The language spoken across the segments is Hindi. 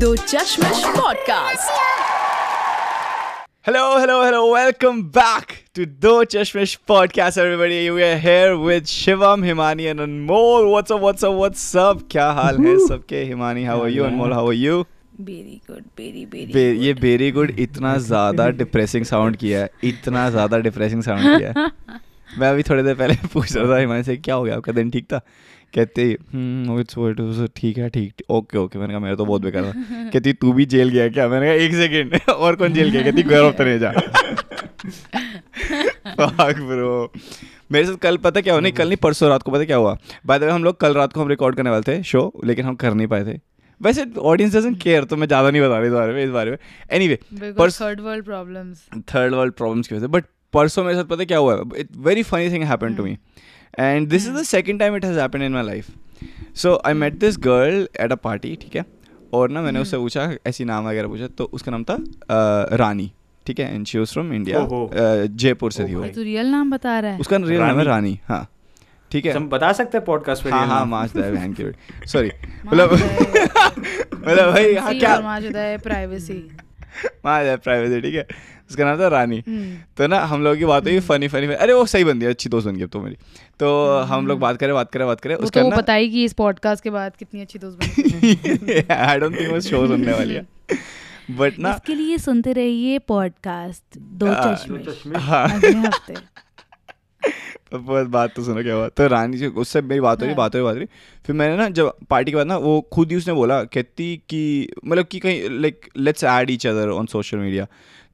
दो चश्मश podcast hello hello hello welcome back to दो चश्मश podcast everybody you are here with Shivam Himani and Anmol what's up what's up what's up क्या हाल है सबके? Himani how are you Anmol how are you yeah very good इतना ज़्यादा डिप्रेसिंग साउंड किया है. इतना ज़्यादा डिप्रेसिंग साउंड किया मैं अभी थोड़ी देर पहले पूछ रहा था हिमानी से क्या हो गया? आपका दिन ठीक था? कहते "हम्म, इट्स इट्स ठीक है ठीक ओके ओके मैंने कहा मेरा तो बहुत बेकार था। कहती तू भी जेल गया क्या? मैंने कहा एक सेकंड और कौन जेल गया? कहती घर उतरे जा। Fuck, मेरे साथ कल पता क्या हुआ? नहीं कल नहीं परसों रात को पता क्या हुआ? बाय द वे हम लोग कल रात को हम रिकॉर्ड करने वाले थे शो लेकिन हम कर नहीं पाए थे। वैसे ऑडियंस डजंट केयर तो मैं ज़्यादा नहीं बता रहा इस बारे में इस बारे में। Anyway because third world problems third world problems की वजह से। बट परसों मेरे साथ पता क्या हुआ? It very funny thing happen to me and this is the second time it has happen in my life so I met this girl at a party ठीक है? और ना मैंने उससे पूछा ऐसी नाम वगैरह पूछा तो उसका नाम था रानी ठीक है? And she was from India Jaipur से थी वो तू रियल नाम बता रहा है। उसका रियल नाम है रानी? हाँ। ठीक है? हम बता सकते हैं पॉडकास्ट पे हाँ हाँ नाम? माज थैंक यू सॉरी मतलब मतलब भाई हाँ क्या? क्या प्राइवेसी माज जाए प्राइवेसी ठीक है? उसका नाम था रानी। हम्म। तो ना हम लोगों की बात हुई फनी फनी अरे वो सही बंदी है अच्छी दोस्त बन गई अब तो मेरी। तो हम लोग बात करें बात करें बात करें। उसके उसका तो बताएगी इस पॉडकास्ट के बाद कितनी अच्छी दोस्त बनी आई डोंट थिंक वो शो सुनने वाली है। बट ना इसके लिए सुनते रहिए पॉडकास्ट दो हाँ, चश्मे। हाँ। अगले हफ़्ते। तो बस बात तो सुनो क्या हुआ? तो रानी से उससे मेरी बात हो रही हाँ। बात हो रही बात हो रही। फिर मैंने ना जब पार्टी के बाद ना वो खुद ही उसने बोला कहती कि मतलब कि कहीं like let's add each other on social media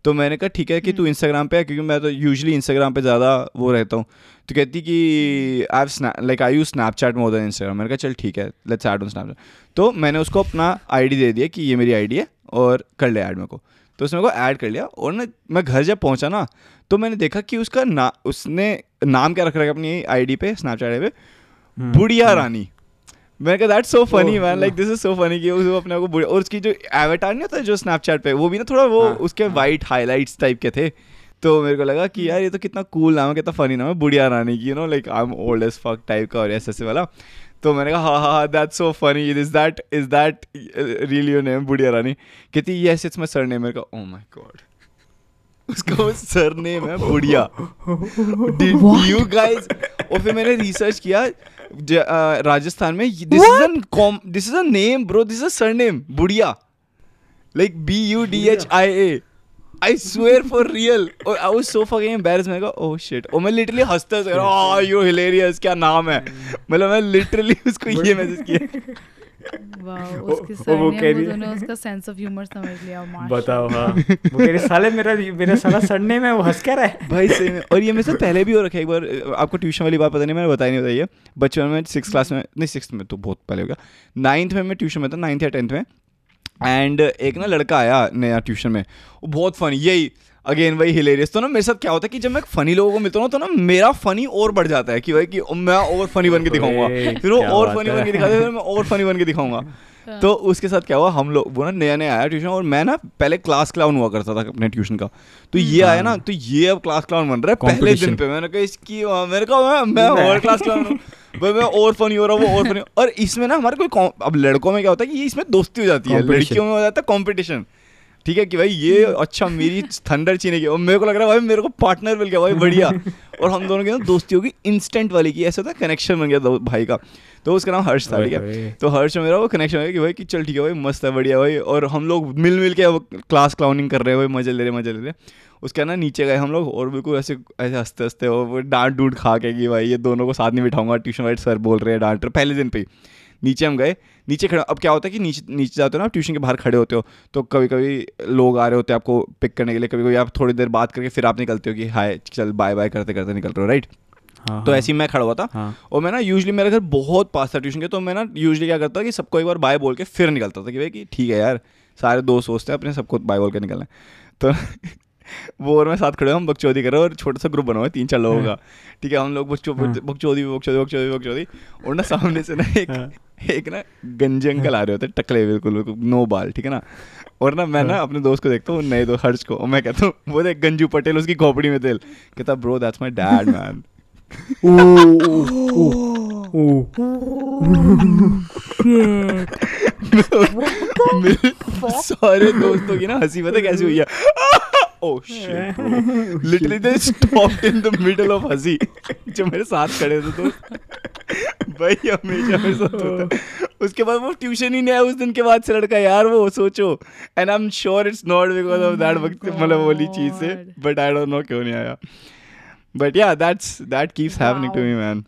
तो मैंने कहा ठीक है कि हम्म। तू इंस्टाग्राम पे है क्योंकि मैं तो यूजली इंस्टाग्राम पे ज़्यादा वो रहता हूँ। तो कहती कि I like I you Snapchat more than Instagram मैंने कहा चल ठीक है लेट्स ऐड ऑन स्नैपचैट तो मैंने उसको अपना आईडी दे दिया कि ये मेरी आईडी है और कर ले ऐड मेरे को। तो उसने मेरे को ऐड कर लिया और ना मैं घर जब पहुँचा ना तो मैंने देखा कि उसका ना उसने नाम क्या रख रखा है अपनी आईडी पे स्नैपचैट पे? हम्म, बुढ़िया हम्म। रानी। मैंने कहा that's so funny man like this is so funny कि वो अपने को बुढ़िया और उसकी जो एवेटार नहीं होता जो स्नैपचैट पे वो भी ना थोड़ा वो हाँ, उसके वाइट हाइलाइट्स टाइप के थे। तो मेरे को लगा कि यार ये तो कितना कूल नाम है कितना फनी नाम है बुढ़िया रानी की you know like I am old age fuck type का और ऐसे ऐसे वाला। तो मैंने कहा हाँ हाँ हाँ that's so funny is that is that really your name Budhiya Rani? कहती yes it's my surname मेरे का ओ माई गॉड उसका वो सर नेम है बुढ़िया। यू गाइस और फिर मैंने रिसर्च किया राजस्थान में this is an com this is a name bro this is sir name बुढ़िया। Like B U D H I A I swear for real और I was so fucking embarrass मैंने कहा ओह शिट और मैं लिटरली हंसता था ओह यू हिलेरियस क्या नाम है? मतलब मैं लिटरली उसको ये मैसेज किया। उसके सर वो ने कह रही है- उसका सेंस ऑफ़ ह्यूमर समझ लिया। बताओ हाँ। वो कह रहे साले मेरा मेरा साला सरनेम है वो हंस क्या रहा है? भाई सही में और ये मेरे से पहले भी हो रखा है एक बार आपको ट्यूशन वाली बात पता नहीं मैंने बताई नहीं बताई है बचपन में सिक्स क्लास में नहीं सिक्स में तो बहुत पहले हो गया। नाइन्थ में मैं ट्यूशन में था नाइन्थ या टेंथ में। एंड एक ना लड़का आया नया ट्यूशन में वो बहुत फनी यही अगेन वही हिलेरियस तो ना मेरे साथ क्या होता है कि जब मैं फनी लोगों को मिलता हूँ ना, तो ना मेरा फनी और बढ़ जाता है कि भाई कि मैं और फनी बन के दिखाऊँगा। फिर वो और फनी बन के दिखाते हैं, फिर मैं और फनी बन के दिखाऊँगा। हाँ। तो उसके साथ क्या हुआ हम लोग वो ना नया नया आया ट्यूशन और मैं ना पहले क्लास क्लाउन हुआ करता था अपने ट्यूशन का। तो ये आया ना तो ये अब क्लास क्लाउन बन रहा है पहले दिन पे। मैंने कहा इसकी मैंने कहा मैं मैं और क्लास क्लाउन हूँ। भाई मैं और फनी हो रहा हूँ वो और फनी और इसमें ना हमारे कोई अब लड़कों में क्या होता है कि ये इसमें दोस्ती हो जाती है लड़कियों में हो जाता है कॉम्पिटिशन ठीक है कि भाई ये अच्छा मेरी थंडर चीनेगी और मेरे को लग रहा है भाई मेरे को पार्टनर मिल गया भाई बढ़िया। और हम दोनों की ना दोस्ती होगी इंस्टेंट वाली की ऐसा है कनेक्शन बन गया दो भाई का। तो उसका नाम हर्ष था ठीक है। तो हर्ष मेरा वो कनेक्शन है कि भाई कि चल ठीक है भाई मस्त है बढ़िया भाई। और हम लोग मिल मिल के अब क्लास क्लाउनिंग कर रहे हैं भाई मज़े ले रहे मज़े ले रहे उसके ना नीचे गए हम लोग और बिल्कुल ऐसे ऐसे हँसते हँसते और वो डांट डूट खा के कि भाई ये दोनों को साथ नहीं बिठाऊँगा ट्यूशन वाइट सर बोल रहे हैं डांट रहे पहले दिन पे ही। नीचे हम गए नीचे खड़े अब क्या होता है कि नीचे नीचे जाते हो ना आप ट्यूशन के बाहर खड़े होते हो तो कभी कभी लोग आ रहे होते हैं आपको पिक करने के लिए कभी कभी आप थोड़ी देर बात करके फिर आप निकलते हो कि हाय चल बाय बाय करते करते निकल रहे हो राइट हाँ, तो हाँ, ऐसे ही मैं खड़ा हुआ था। हाँ। और मैं ना यूजली मेरा घर बहुत पास था ट्यूशन के तो मैं ना यूजली क्या करता कि सबको एक बार बाय बोल के फिर निकलता था कि भाई कि ठीक है यार सारे दोस्त सोचते हैं अपने सबको बाय बोल के निकलना है। तो वो और मैं साथ खड़े हैं, हम बकचोदी कर रहे हैं और छोटा सा ग्रुप बना हुआ है तीन चार लोगों का। ठीक है हम लोग बकचो हाँ। बकचोदी बकचोदी बकचोदी बकचोदी और ना सामने से ना एक हाँ। एक ना गंजे अंकल आ रहे होते टकले बिल्कुल नो बाल ठीक है ना? और ना मैं ना हाँ। अपने दोस्त को देखता हूँ नए दोस्त हर्ष को और मैं कहता हूँ वो देख गंजू पटेल उसकी खोपड़ी में तेल। कहता bro that's my dad man सारे दोस्तों की ना हँसी पता कैसी हुई है? Oh shit, bro. Literally they stopped in the middle of हँसी जो मेरे साथ खड़े थे तो। भाई हमेशा मेरे साथ होता है उसके बाद वो ट्यूशन ही नहीं आया उस दिन के बाद से लड़का यार वो सोचो। And I am sure it's not because of that वक्त मतलब वाली चीज़ से। बट आई डोंट नो क्यों नहीं आया। But yeah that's that keeps happening to me man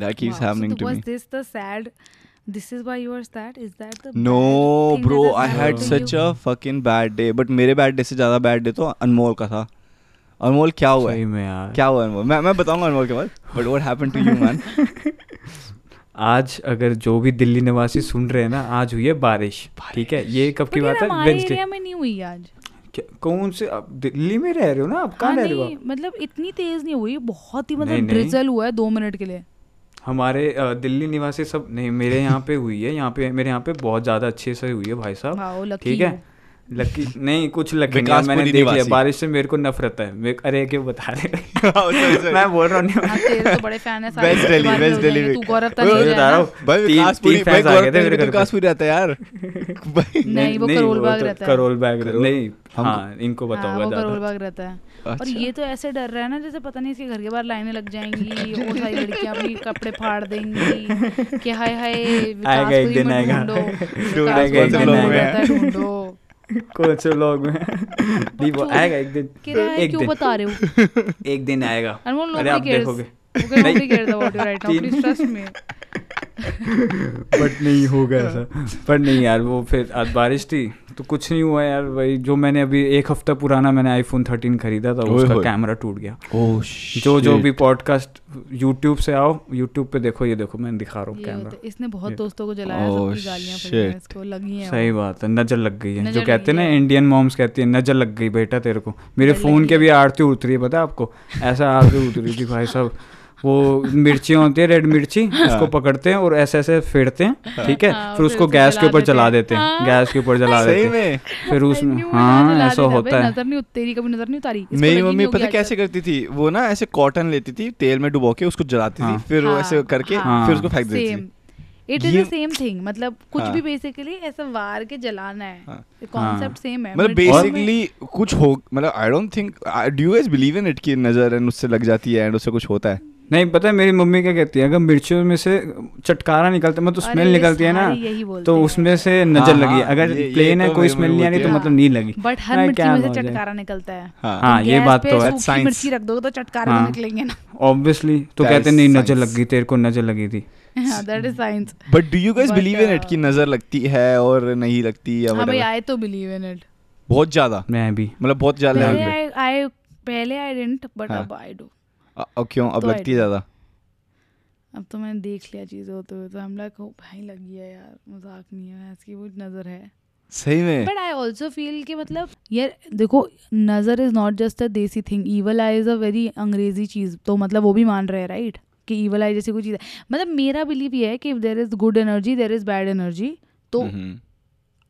that keeps happening to was me this the sad? This is why you are sad? Is that the No, bro, that I had such you? a fucking bad day. But मेरे bad day से ज़्यादा bad day तो अनमोल का था. अनमोल क्या हुआ सही? में यार क्या हुआ अनमोल? मैं मैं बताऊँगा अनमोल के बाद. But what happened to you, man? आज अगर जो भी दिल्ली निवासी सुन रहे हैं ना आज हुई है बारिश ठीक है ये कब की बात है वेंसडे में नहीं हुई आज कौन से आप दिल्ली में रह रहे हो ना आप कहाँ हाँ रह रहे हो मतलब इतनी तेज नहीं हुई बहुत ही मतलब ड्रिजल हुआ है दो मिनट के लिए हमारे दिल्ली निवासी सब नहीं मेरे यहाँ पे हुई है यहाँ पे मेरे यहाँ पे बहुत ज़्यादा अच्छे से हुई है भाई साहब। ठीक है? लकी नहीं कुछ लकी नहीं मैंने देख लिया बारिश से मेरे को नफरत है मेरे अरे क्यों बता रहे sorry. मैं बोल रहा हूँ हाँ तो बड़े फ़ैन है में हो में। तू गौरव तक हो बता रहा हूँ भाई तीन- विकासपुरी तीन भाई आ गए थे गौरव मेरे घर पे। विकासपुरी रहता है यार. नहीं, वो करोल बाग तो रहता है। करोल बाग नहीं हाँ इनको हाँ, बताओ वो करोल बाग रहता है और अच्छा. ये तो ऐसे डर रहा है ना जैसे पता नहीं इसके घर के बाहर लाइनें लग जाएँगी और सारी लड़कियाँ अपनी कपड़े फाड़ देंगी कि हाय हाय आएगा एक दिन आएगा। ढूंढो में है, ढूंढो कौन से ब्लॉग में। नहीं वो आएगा एक दिन। एक दिन। बता रहे हो? एक दिन आएगा। अरे आप देखोगे। नहीं। बट नहीं होगा ऐसा पर नहीं यार वो फिर आज बारिश थी तो कुछ नहीं हुआ यार भाई जो मैंने अभी एक हफ़्ता पुराना मैंने आईफोन 13 खरीदा था उसका कैमरा टूट गया। Oh जो जो भी पॉडकास्ट यूट्यूब से आओ यूट्यूब पे देखो ये देखो मैं दिखा रहा हूँ कैमरा होता इसने बहुत दोस्तों को जलाया Oh, हैं. इसको लगी हैं सही बात है नज़र लग गई है। जो कहते हैं ना इंडियन मॉम्स कहती है नज़र लग गई बेटा तेरे को। मेरे फ़ोन के भी आरती उतरी है पता है आपको? ऐसा आरती उतरी थी भाई साहब। वो मिर्चियाँ होती है रेड मिर्ची उसको पकड़ते हैं और ऐसे ऐसे फेरते हैं ठीक है? हाँ, फिर उसको गैस के ऊपर जला देते हैं हाँ। गैस के ऊपर जला देते हैं। फिर उसमें हाँ ऐसा होता है। नज़र नहीं उतरी कभी नज़र नहीं उतारी? मेरी मम्मी पता कैसे करती थी? वो ना ऐसे कॉटन लेती थी तेल में डुबो के उसको जलाती थी हाँ। फिर हाँ, ऐसे करके हाँ, फिर उसको फेंक देती थी। It is the same thing मतलब कुछ हाँ। भी बेसिकली ऐसा वार के जलाना है। हाँ। कॉन्सेप्ट सेम है। मतलब बेसिकली कुछ हो मतलब I don't think do you guys believe in it की नज़र एंड उससे लग जाती है एंड उससे कुछ होता है? नहीं पता है मेरी मम्मी क्या कहती है? अगर मिर्चियों में से चटकारा निकलता है मतलब स्मेल निकलती है ना यही तो उसमें से नज़र हाँ, लगी हाँ, अगर ये- प्लेन है तो कोई स्मेल नहीं आ रही तो मतलब नहीं लगी। बट हर मिर्ची में से चटकारा निकलता है। हाँ हाँ, ये बात तो है। Science. मिर्ची रख दोगे तो चटकारे हाँ। निकलेंगे ना। ऑब्वियसली तो कहते नहीं नज़र. लग गई तेरे को नज़र लगी थी। That is science but do you guys believe in it uh, की नज़र लगती है और नहीं लगती या हाँ भाई आई तो बिलीव इन इट बहुत ज़्यादा। मैं भी। मतलब बहुत ज़्यादा पहले आई आई पहले आई डिडंट बट हाँ। अब आई डू अ- अ, क्यों अब तो लगती ज़्यादा? अब तो मैंने देख लिया चीज़ें होते हुए तो हम लाइक ओ भाई लगी है यार मज़ाक नहीं है इसकी वो नज़र है. सही में? बट आई ऑल्सो फील कि मतलब यार देखो नज़र is not just a desi thing evil eye is a very अंग्रेज़ी चीज़ तो मतलब वो भी मान रहे हैं राइट कि ईवल आई जैसी कोई चीज़ है। मतलब मेरा बिलीव ये है कि if there is good energy there is bad energy तो हम्म।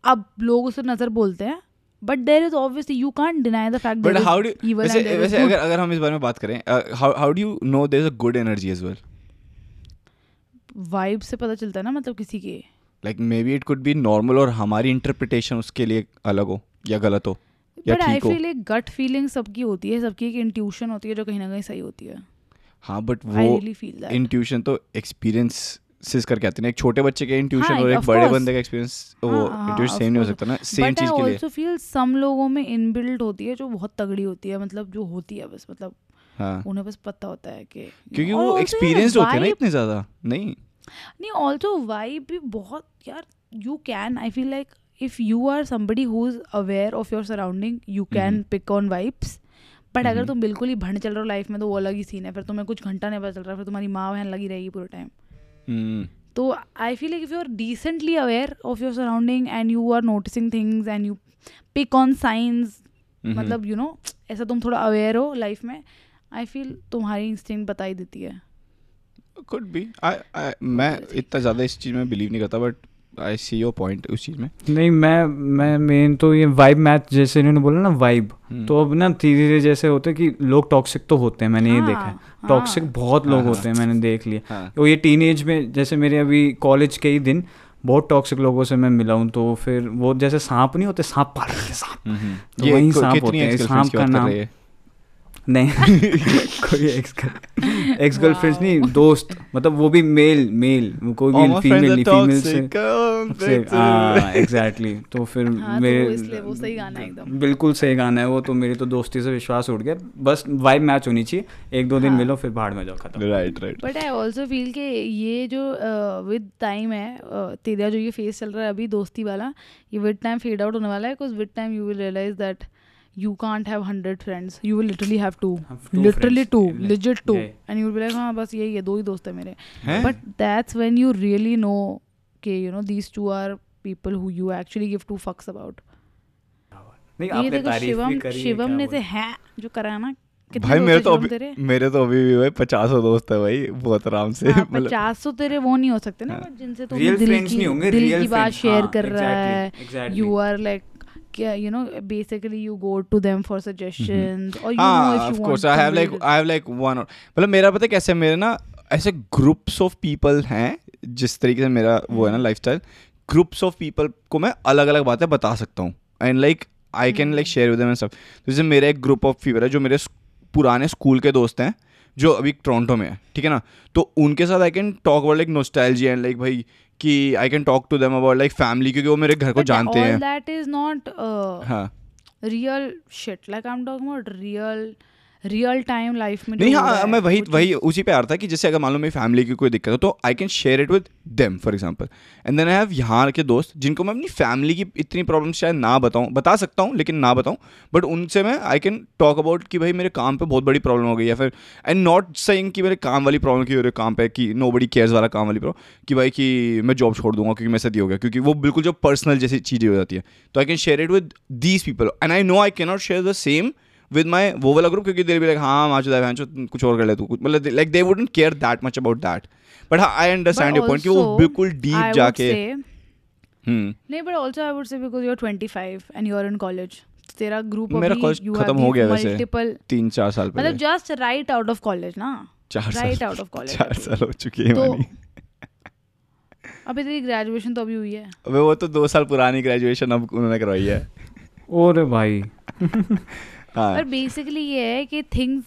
अब लोग उसे नज़र बोलते हैं but there is obviously you can't deny the fact but how do वैसे वैसे अगर अगर हम इस बारे में बात करें how how do you know there is a good energy as well vibe से पता चलता है ना मतलब किसी के। Like maybe it could be normal और हमारी इंटरप्रिटेशन उसके लिए अलग हो या गलत हो या बट आई फील एक गट फीलिंग सबकी होती है सबकी एक इंट्यूशन होती है जो कहीं ना कहीं सही होती है। हाँ बट वो इंट्यूशन तो एक्सपीरियंस करके आते हैं एक छोटे बच्चे के इंट्यूशन हाँ, और एक बड़े बंदे का एक्सपीरियंस वो हाँ, हाँ, इंट्यूशन सेम नहीं हो सकता ना सेम चीज़ के लिए। ऑल्सो फील सम लोगों में इनबिल्ट होती है जो बहुत तगड़ी होती है मतलब जो होती है बस मतलब हाँ। उन्हें बस पता होता है कि क्योंकि वो एक्सपीरियंस होते हैं ना इतने ज़्यादा नहीं? नहीं ऑल्सो वाइब भी बहुत यार you can I feel like if you are somebody who is aware of your surrounding you can. Pick on vibes but अगर हम्म। तुम बिल्कुल ही भंड चल रहे हो लाइफ में तो वो अलग ही सीन है फिर तुम्हें कुछ घंटा नहीं पता चल रहा फिर तुम्हारी माँ बहन लगी रहेगी पूरे टाइम तो I feel like if you are decently aware of your surrounding and you are noticing things and you pick on signs. मतलब यू नो ऐसा तुम थोड़ा अवेयर हो लाइफ में आई फील तुम्हारी इंस्टिंग बताई ही देती है। कुड बी आई मैं इतना ज़्यादा इस चीज़ में बिलीव नहीं करता but I see your point उस चीज़ में। नहीं मैं मैं मेन तो ये वाइब मैच जैसे इन्होंने बोला ना वाइब हम्म। तो अब ना धीरे धीरे जैसे होते हैं कि लोग टॉक्सिक तो होते हैं मैंने ये हाँ, देखा है। हाँ। टॉक्सिक बहुत लोग हाँ, होते हैं मैंने देख लिया। हाँ। वो ये टीन एज में जैसे मेरे अभी कॉलेज के ही दिन बहुत टॉक्सिक लोगों से मैं मिला हूँ तो फिर वो जैसे सांप नहीं होते सांप पाल रहे सांप। हम्म, तो वही सांप होते हैं सांप का नाम। रही है? नहीं। कोई एक्स एक्स गर्लफ्रेंड्स नहीं दोस्त मतलब वो भी मेल मेल कोई भी फीमेल नहीं फीमेल से bitter. हाँ एग्जैक्टली तो फिर हाँ, तो मेरे वो सही गाना एकदम। बिल्कुल सही गाना है वो तो मेरी तो दोस्ती से विश्वास उठ गया। बस वाइब मैच होनी चाहिए एक दो दिन हाँ। मिलो फिर भाड़ में जाओ खत्म। Right right but I also feel कि ये जो विद टाइम है uh, तेरा जो ये फेस चल रहा है अभी दोस्ती वाला ये विद टाइम फेड आउट होने वाला है because with time you will realize that you can't have hundred friends you will literally have two Have two literally friends. Two Yeah. Legit two Yeah. And you will be like हाँ बस यही है दो ही दोस्त है मेरे हैं? But that's when you really know कि you know these two are people who you actually give two fucks about नहीं ये देखो शिवम शिवम ने से है जो करा ना भाई दोस्त मेरे तो अभी मेरे तो अभी भी भाई पचासों दोस्त है भाई बहुत आराम से हाँ, मतलब पचास तो तेरे वो नहीं हो सकते ना हाँ। जिनसे तुम Real दिल की नहीं होंगे, दिल की बात शेयर हाँ, कर रहा है. यू आर लाइक क्या you know basically you go to them for suggestions और यू नो हाँ if of you course I have like I have like one मतलब मेरा पता कैसे मेरे ना ऐसे ग्रुप्स ऑफ़ पीपल हैं जिस तरीके से मेरा वो है ना लाइफस्टाइल ग्रुप्स ऑफ़ पीपल को मैं अलग अलग बातें बता सकता हूँ and like I can like share with सब जैसे मेरा एक ग्रुप ऑफ़ पीपल है जो मेरे पुराने स्कूल के दोस्त हैं जो अभी टोरंटो में है ठीक है ना? तो उनके साथ I can talk about like nostalgia and like भाई कि I can talk to them about like family क्योंकि वो मेरे घर को जानते हैं। दैट इज़ नॉट हाँ। Real shit like I am talking about real real time life में नहीं हाँ मैं वही वही उसी पे आ रहा था कि जैसे अगर मान लो मेरी फैमिली की कोई दिक्कत हो तो I can share it with them for example and then I have यहाँ के दोस्त जिनको मैं अपनी फैमिली की इतनी प्रॉब्लम शायद ना बताऊँ बता सकता हूँ लेकिन ना बताऊँ बट उनसे मैं आई कैन टॉक अबाउट कि भाई मेरे काम पर बहुत बड़ी प्रॉब्लम हो गई है फिर एंड नॉट सेइंग कि मेरे काम वाली प्रॉब्लम की मेरे काम पर कि नो बडी केयर्स वाला काम वाली प्रॉब्लम कि भाई कि मैं जॉब छोड़ दूँगा क्योंकि मैं ये हो गया क्योंकि वो बिल्कुल जो पर्सनल जैसी चीज़ें हो जाती है। तो I can share it with these people and I know I can not share the same with my वो वाला ग्रुप क्योंकि देर भी लाइक हाँ माचो दैट कुछ और कर ले तू कुछ मतलब like they wouldn't care that much about that but हाँ आई अंडरस्टैंड योर पॉइंट कि वो बिल्कुल डीप जाके हम्म नहीं but also I would say because you are 25 and you are in college तेरा ग्रुप मेरा college खत्म हो गया वैसे। मल्टीपल तीन चार साल पहले। मतलब just right out of college ना? चार राइट आउट ऑफ़ कॉलेज चार साल हो चुके हैं तो मानी। अभी तेरी ग्रेजुएशन तो अभी हुई है। अबे वो तो दो साल पुरानी ग्रेजुएशन अब उन्होंने करवाई है। ओरे भाई। हाँ पर बेसिकली ये है कि थिंग्स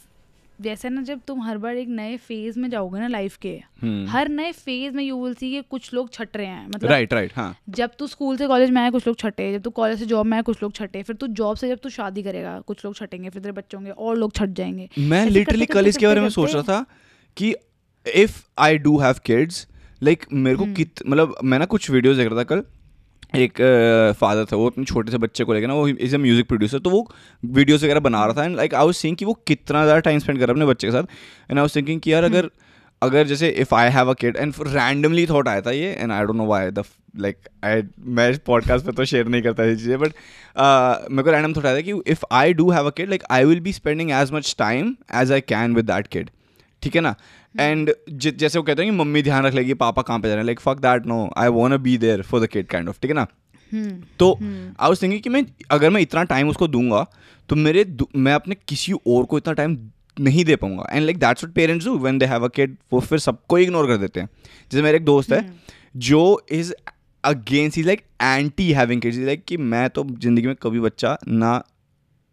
जैसे ना जब तुम हर बार एक नए फ़ेज़ में जाओगे ना लाइफ के हम्म। हर नए फ़ेज़ में यू विल सी कि कुछ लोग छट रहे हैं मतलब राइट राइट हाँ जब तू स्कूल से कॉलेज में आया कुछ लोग छटे जब तू कॉलेज से जॉब में आया कुछ लोग छटे फिर तू जॉब से जब तू शादी करेगा कुछ लोग छटेंगे फिर तेरे बच्चे होंगे और लोग छट जाएँगे मैं लिटरली कल इसके बारे में सोच रहा था कि if I do have kids like मेरे को हम्म। कित मतलब मैं ना कुछ वीडियोस देख रहा था कल एक फादर था वो अपने छोटे से बच्चे को लेकर ना वो इज़ अ म्यूज़िक प्रोड्यूसर तो वो वीडियोस वगैरह बना रहा था and like I was seeing कि वो कितना ज़्यादा टाइम स्पेंड कर रहा है अपने बच्चे के साथ एंड आई वाज थिंकिंग कि यार अगर अगर जैसे if I have a kid and randomly thought आया था ये and I don't know why the like I मैं पॉडकास्ट पे तो शेयर नहीं करता ये चीज़ें बट मेरे को रैंडम थॉट आया था कि if I do have a kid like I will be spending as much time as I can with that kid ठीक है ना? एंड जैसे वो कहते हैं कि मम्मी ध्यान रख लेगी पापा कहाँ पे जा रहे हैं like fuck that no I won't be there for the kid kind of ठीक है ना? हम्म तो आई वाज थिंकिंग कि मैं अगर मैं इतना टाइम उसको दूँगा तो मेरे मैं अपने किसी और को इतना टाइम नहीं दे पाऊँगा। And like that's what parents do when they have a kid वो फिर सबको इग्नोर कर देते हैं। जैसे मेरे एक दोस्त है जो is against is like anti having kids like कि मैं तो ज़िंदगी में कभी बच्चा ना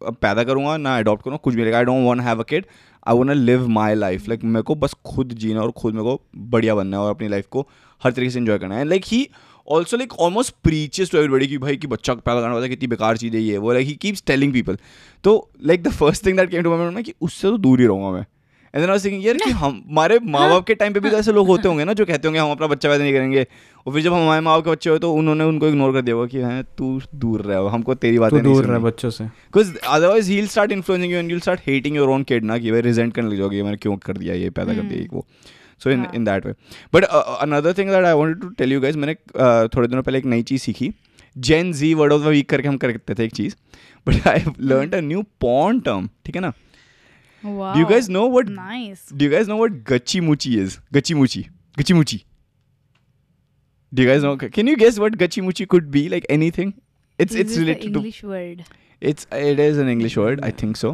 पैदा करूँगा, ना अडोप्ट करूँगा, कुछ भी I don't want have a kid I want live my life like मेरे को बस खुद जीना और खुद मेरे को बढ़िया बनना है और अपनी लाइफ को हर तरीके से इन्जॉय करना है। Like he also like almost preaches to everybody कि भाई कि बच्चा पैदा करना पड़ता है, कितनी बेकार चीज़ है ये, वो। Like he keeps telling people तो like the first thing that came to my कि उससे तो दूर ही रहूँगा मैं। एंड देन आई थिंकिंग यार कि हम हमारे माँ बाप के टाइम पे भी तो ऐसे लोग होते होंगे ना जो कहते होंगे हम अपना बच्चा पैदा नहीं करेंगे। और फिर जब हमारे माँ बाप के बच्चे हो तो उन्होंने उनको इग्नोर कर दिया होगा कि हाँ तू दूर रहे हमको तेरी बातें नहीं दूर रह बच्चों से। Because otherwise he start influencing you and you'll start hating your own kid ना कि भाई रिजेंट करने लग जाओगे मैंने क्यों कर दिया ये पैदा कर दिया ये वो। So in in that way but another thing that I wanted to tell you guys मैंने uh, थोड़े दिनों पहले एक नई चीज़ सीखी। Gen Z word of the week करके हम करते थे एक चीज़। But I learn a new porn term ठीक है ना? wow do you guys know what nice Do you guys know what gachi muchi is? Gachi muchi. Gachi muchi. Do you guys know? Can you guess what gachi muchi could be? Like anything? It's Is it's this the related to. English word It's it is an English word. I think so.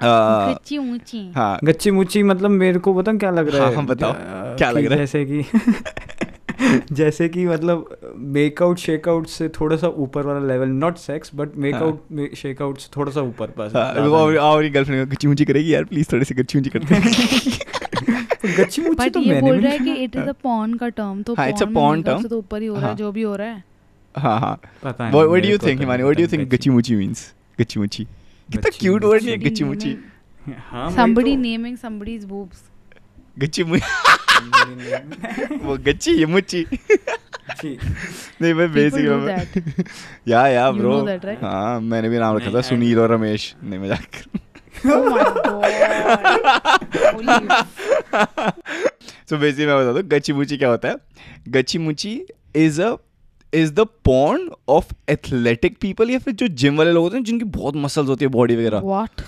Uh, कच्ची ऊंची हाँ गच्ची मुच्ची मतलब मेरे को पता क्या लग रहा हाँ, है हाँ, बताओ। अ, क्या लग कि रहा है? जैसे कि जैसे कि मतलब मेकआउट शेकआउट से थोड़ा सा ऊपर वाला level not sex but make out shake out से थोड़ा सा ऊपर बस। हाँ, ज़्यादा वो और और गर्लफ्रेंड गच्ची मुची करेगी यार प्लीज़ थोड़ी सी गच्ची मुची करते हैं। गच्ची बट तो मैंने बोल रहा है कि इट इज़ अ पॉन का टर्म तो हाँ, it's a porn में porn makeup term. से तो ऊपर ही हो रहा हाँ। है। जो भी हो रहा है। हाँ हाँ। पता है What, what do मेरे you को think, तो Himani? नहीं What do you पता think गच्ची मुची means? गच्ची मुची कितना क्यूट वर्ड है गच्ची मुची naming- हाँ somebody naming somebody's boobs गच्ची मुची वो गच्ची ये मुची जी। नहीं मैं बेसिक. या या You bro know that, right? हाँ मैंने भी नाम रखा था सुनील और रमेश। नहीं मज़ाक oh सो बेसिकली मैं बता दूँ गच्ची मुची क्या होता है? गच्ची मुची is a is the porn of athletic people या फिर जो जिम वाले लोग होते हैं जिनकी बहुत मसल्स होती है बॉडी वगैरह। What?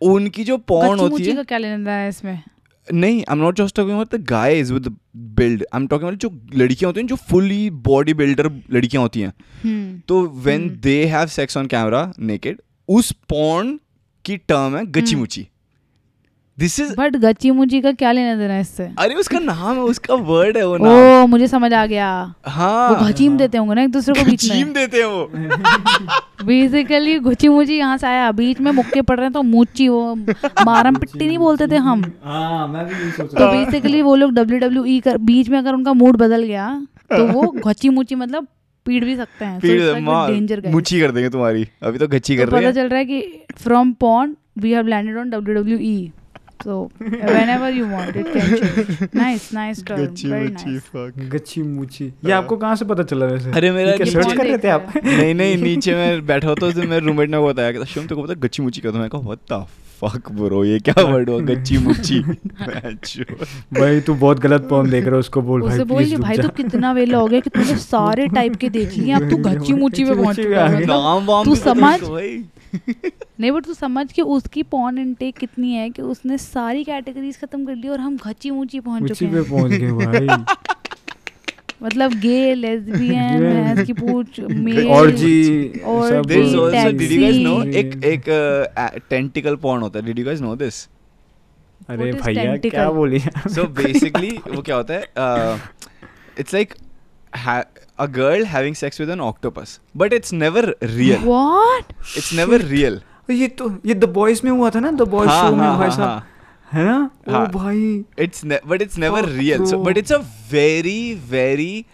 उनकी जो पॉर्न गच्ची होती है का क्या लेना है इसमें? नहीं I am not just talking about the guys with build I am talking about जो लड़कियाँ होती हैं जो फुली बॉडी बिल्डर लड़कियाँ होती हैं। हम्म। तो when they have sex on camera naked उस पॉर्न की टर्म है गची मुची दिस इज़ बट गच्ची मुच्ची का क्या लेना देना है इससे? अरे उसका नाम है उसका वर्ड है वो नाम। ओ मुझे समझ आ गया। हाँ। वो घचीम देते होंगे ना एक दूसरे को बीच में। देते हैं वो। बेसिकली घुची मुची यहाँ से आया। बीच में मुक्के पड़ रहे हैं तो मुच्ची वो मारम पिट्टी नहीं बोलते थे हम। हाँ मैं भी यही सोच तो बेसिकली वो लोग डब्ल्यू डब्ल्यू ई कर बीच में अगर उनका मूड बदल गया तो वो घची मुची मतलब पीट भी सकते हैं। फिर डेंजर मार। मुची कर देंगे तुम्हारी। अभी तो गच्ची तो कर रहे पता हैं। चल रहा है कि from porn we have landed on W W E so whenever you want it can change. Nice nice term गच्ची very मुची nice. fuck. गच्ची मुची ये आपको कहाँ से पता चला वैसे? अरे मेरा क्या सर्च कर रहे थे आप? नहीं नहीं नीचे मैं बैठा होता तो मेरे रूममेट ने वो बताया कि शिवम तेरे को पता है गच्ची मुची कहता मैं कहा व्हाट द फक ब्रो ये क्या वर्ड हुआ? गच्ची मुची। भाई तू बहुत गलत पॉन देख रहा है उसको बोल भाई बोल कि रुक भाई। तू कितना वेला हो गया कि तूने सारे टाइप के देख लिए अब तू घच्ची मुच्ची पे पहुँच है। आ मतलब तू समझ। नहीं बट तू समझ कि उसकी पॉन इनटेक कितनी है कि उसने सारी कैटेगरीज खत्म कर ली और हम घची मुची पहुँच चुके हैं। पहुँच गए भाई। मतलब गे लेस्बियन भैंस की पूछ मेल ऑर्जी और Taxi. also, did you guys know? एक एक टेंटिकल पॉर्न होता है। Did you guys know this अरे भैया क्या tentacle? बोली? सो बेसिकली वो क्या होता है it's like a girl having sex with an octopus. But it's never real. What it's Shit. never real. ये तो ये द बॉयज़ में हुआ था ना? द बॉयज़ हाँ, शो में हाँ, भाई हाँ, साहब। है। ना? ओ हाँ। भाई। It's ne- but it's never Fuck, real. So bro. but it's a very very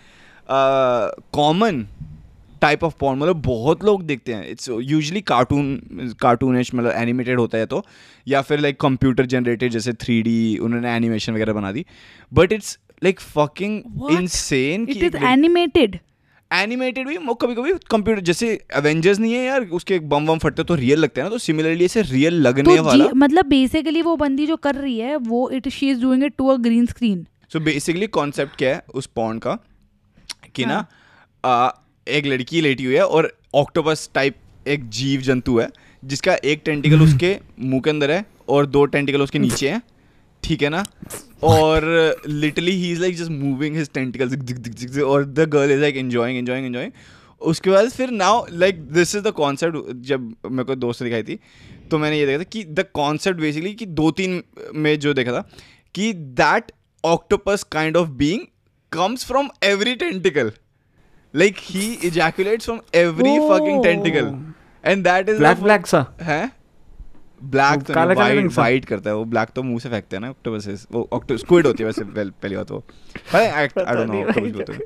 uh, common type of porn मतलब बहुत लोग देखते हैं। इट्स यूजली कार्टून कार्टूनिश मतलब एनिमेटेड होता है तो। या फिर लाइक कंप्यूटर जनरेटेड जैसे थ्री डी उन्होंने एनिमेशन वगैरह बना दी। But it's like fucking? Insane it is animated animated भी कभी कभी कंप्यूटर जैसे एवेंजर्स नहीं है यार उसके बम बम फटते तो रियल लगते हैं ना तो सिमिलरली ऐसे रियल लगने तो वाला मतलब बेसिकली वो बंदी जो कर रही है वो it she is doing it to a green screen so basically concept क्या है उस पॉन्ड का कि हाँ. ना। आ, एक लड़की लेटी हुई है और ऑक्टोपस टाइप एक जीव जंतु है जिसका एक टेंटिकल उसके मुँह के अंदर है और दो टेंटिकल उसके नीचे हैं ठीक है ना? और literally he is like just moving his tentacles और the girl is like enjoying enjoying enjoying उसके बाद फिर now like this is the concept जब मेरे को दोस्त ने दिखाई थी तो मैंने ये देखा था कि द कॉन्सेप्ट बेसिकली कि दो तीन में जो देखा था कि that octopus kind of being comes from every tentacle like he ejaculates from every fucking tentacle and that is is black black सा है ब्लैक तो काला वाइट वाइट करता है वो ब्लैक तो मुँह से फेंकते हैं ना ऑक्टोपस वो ऑक्टो स्क्विड होती है वैसे पहली बात वो आई डोंट नो ऑक्टोपस बोलते हैं।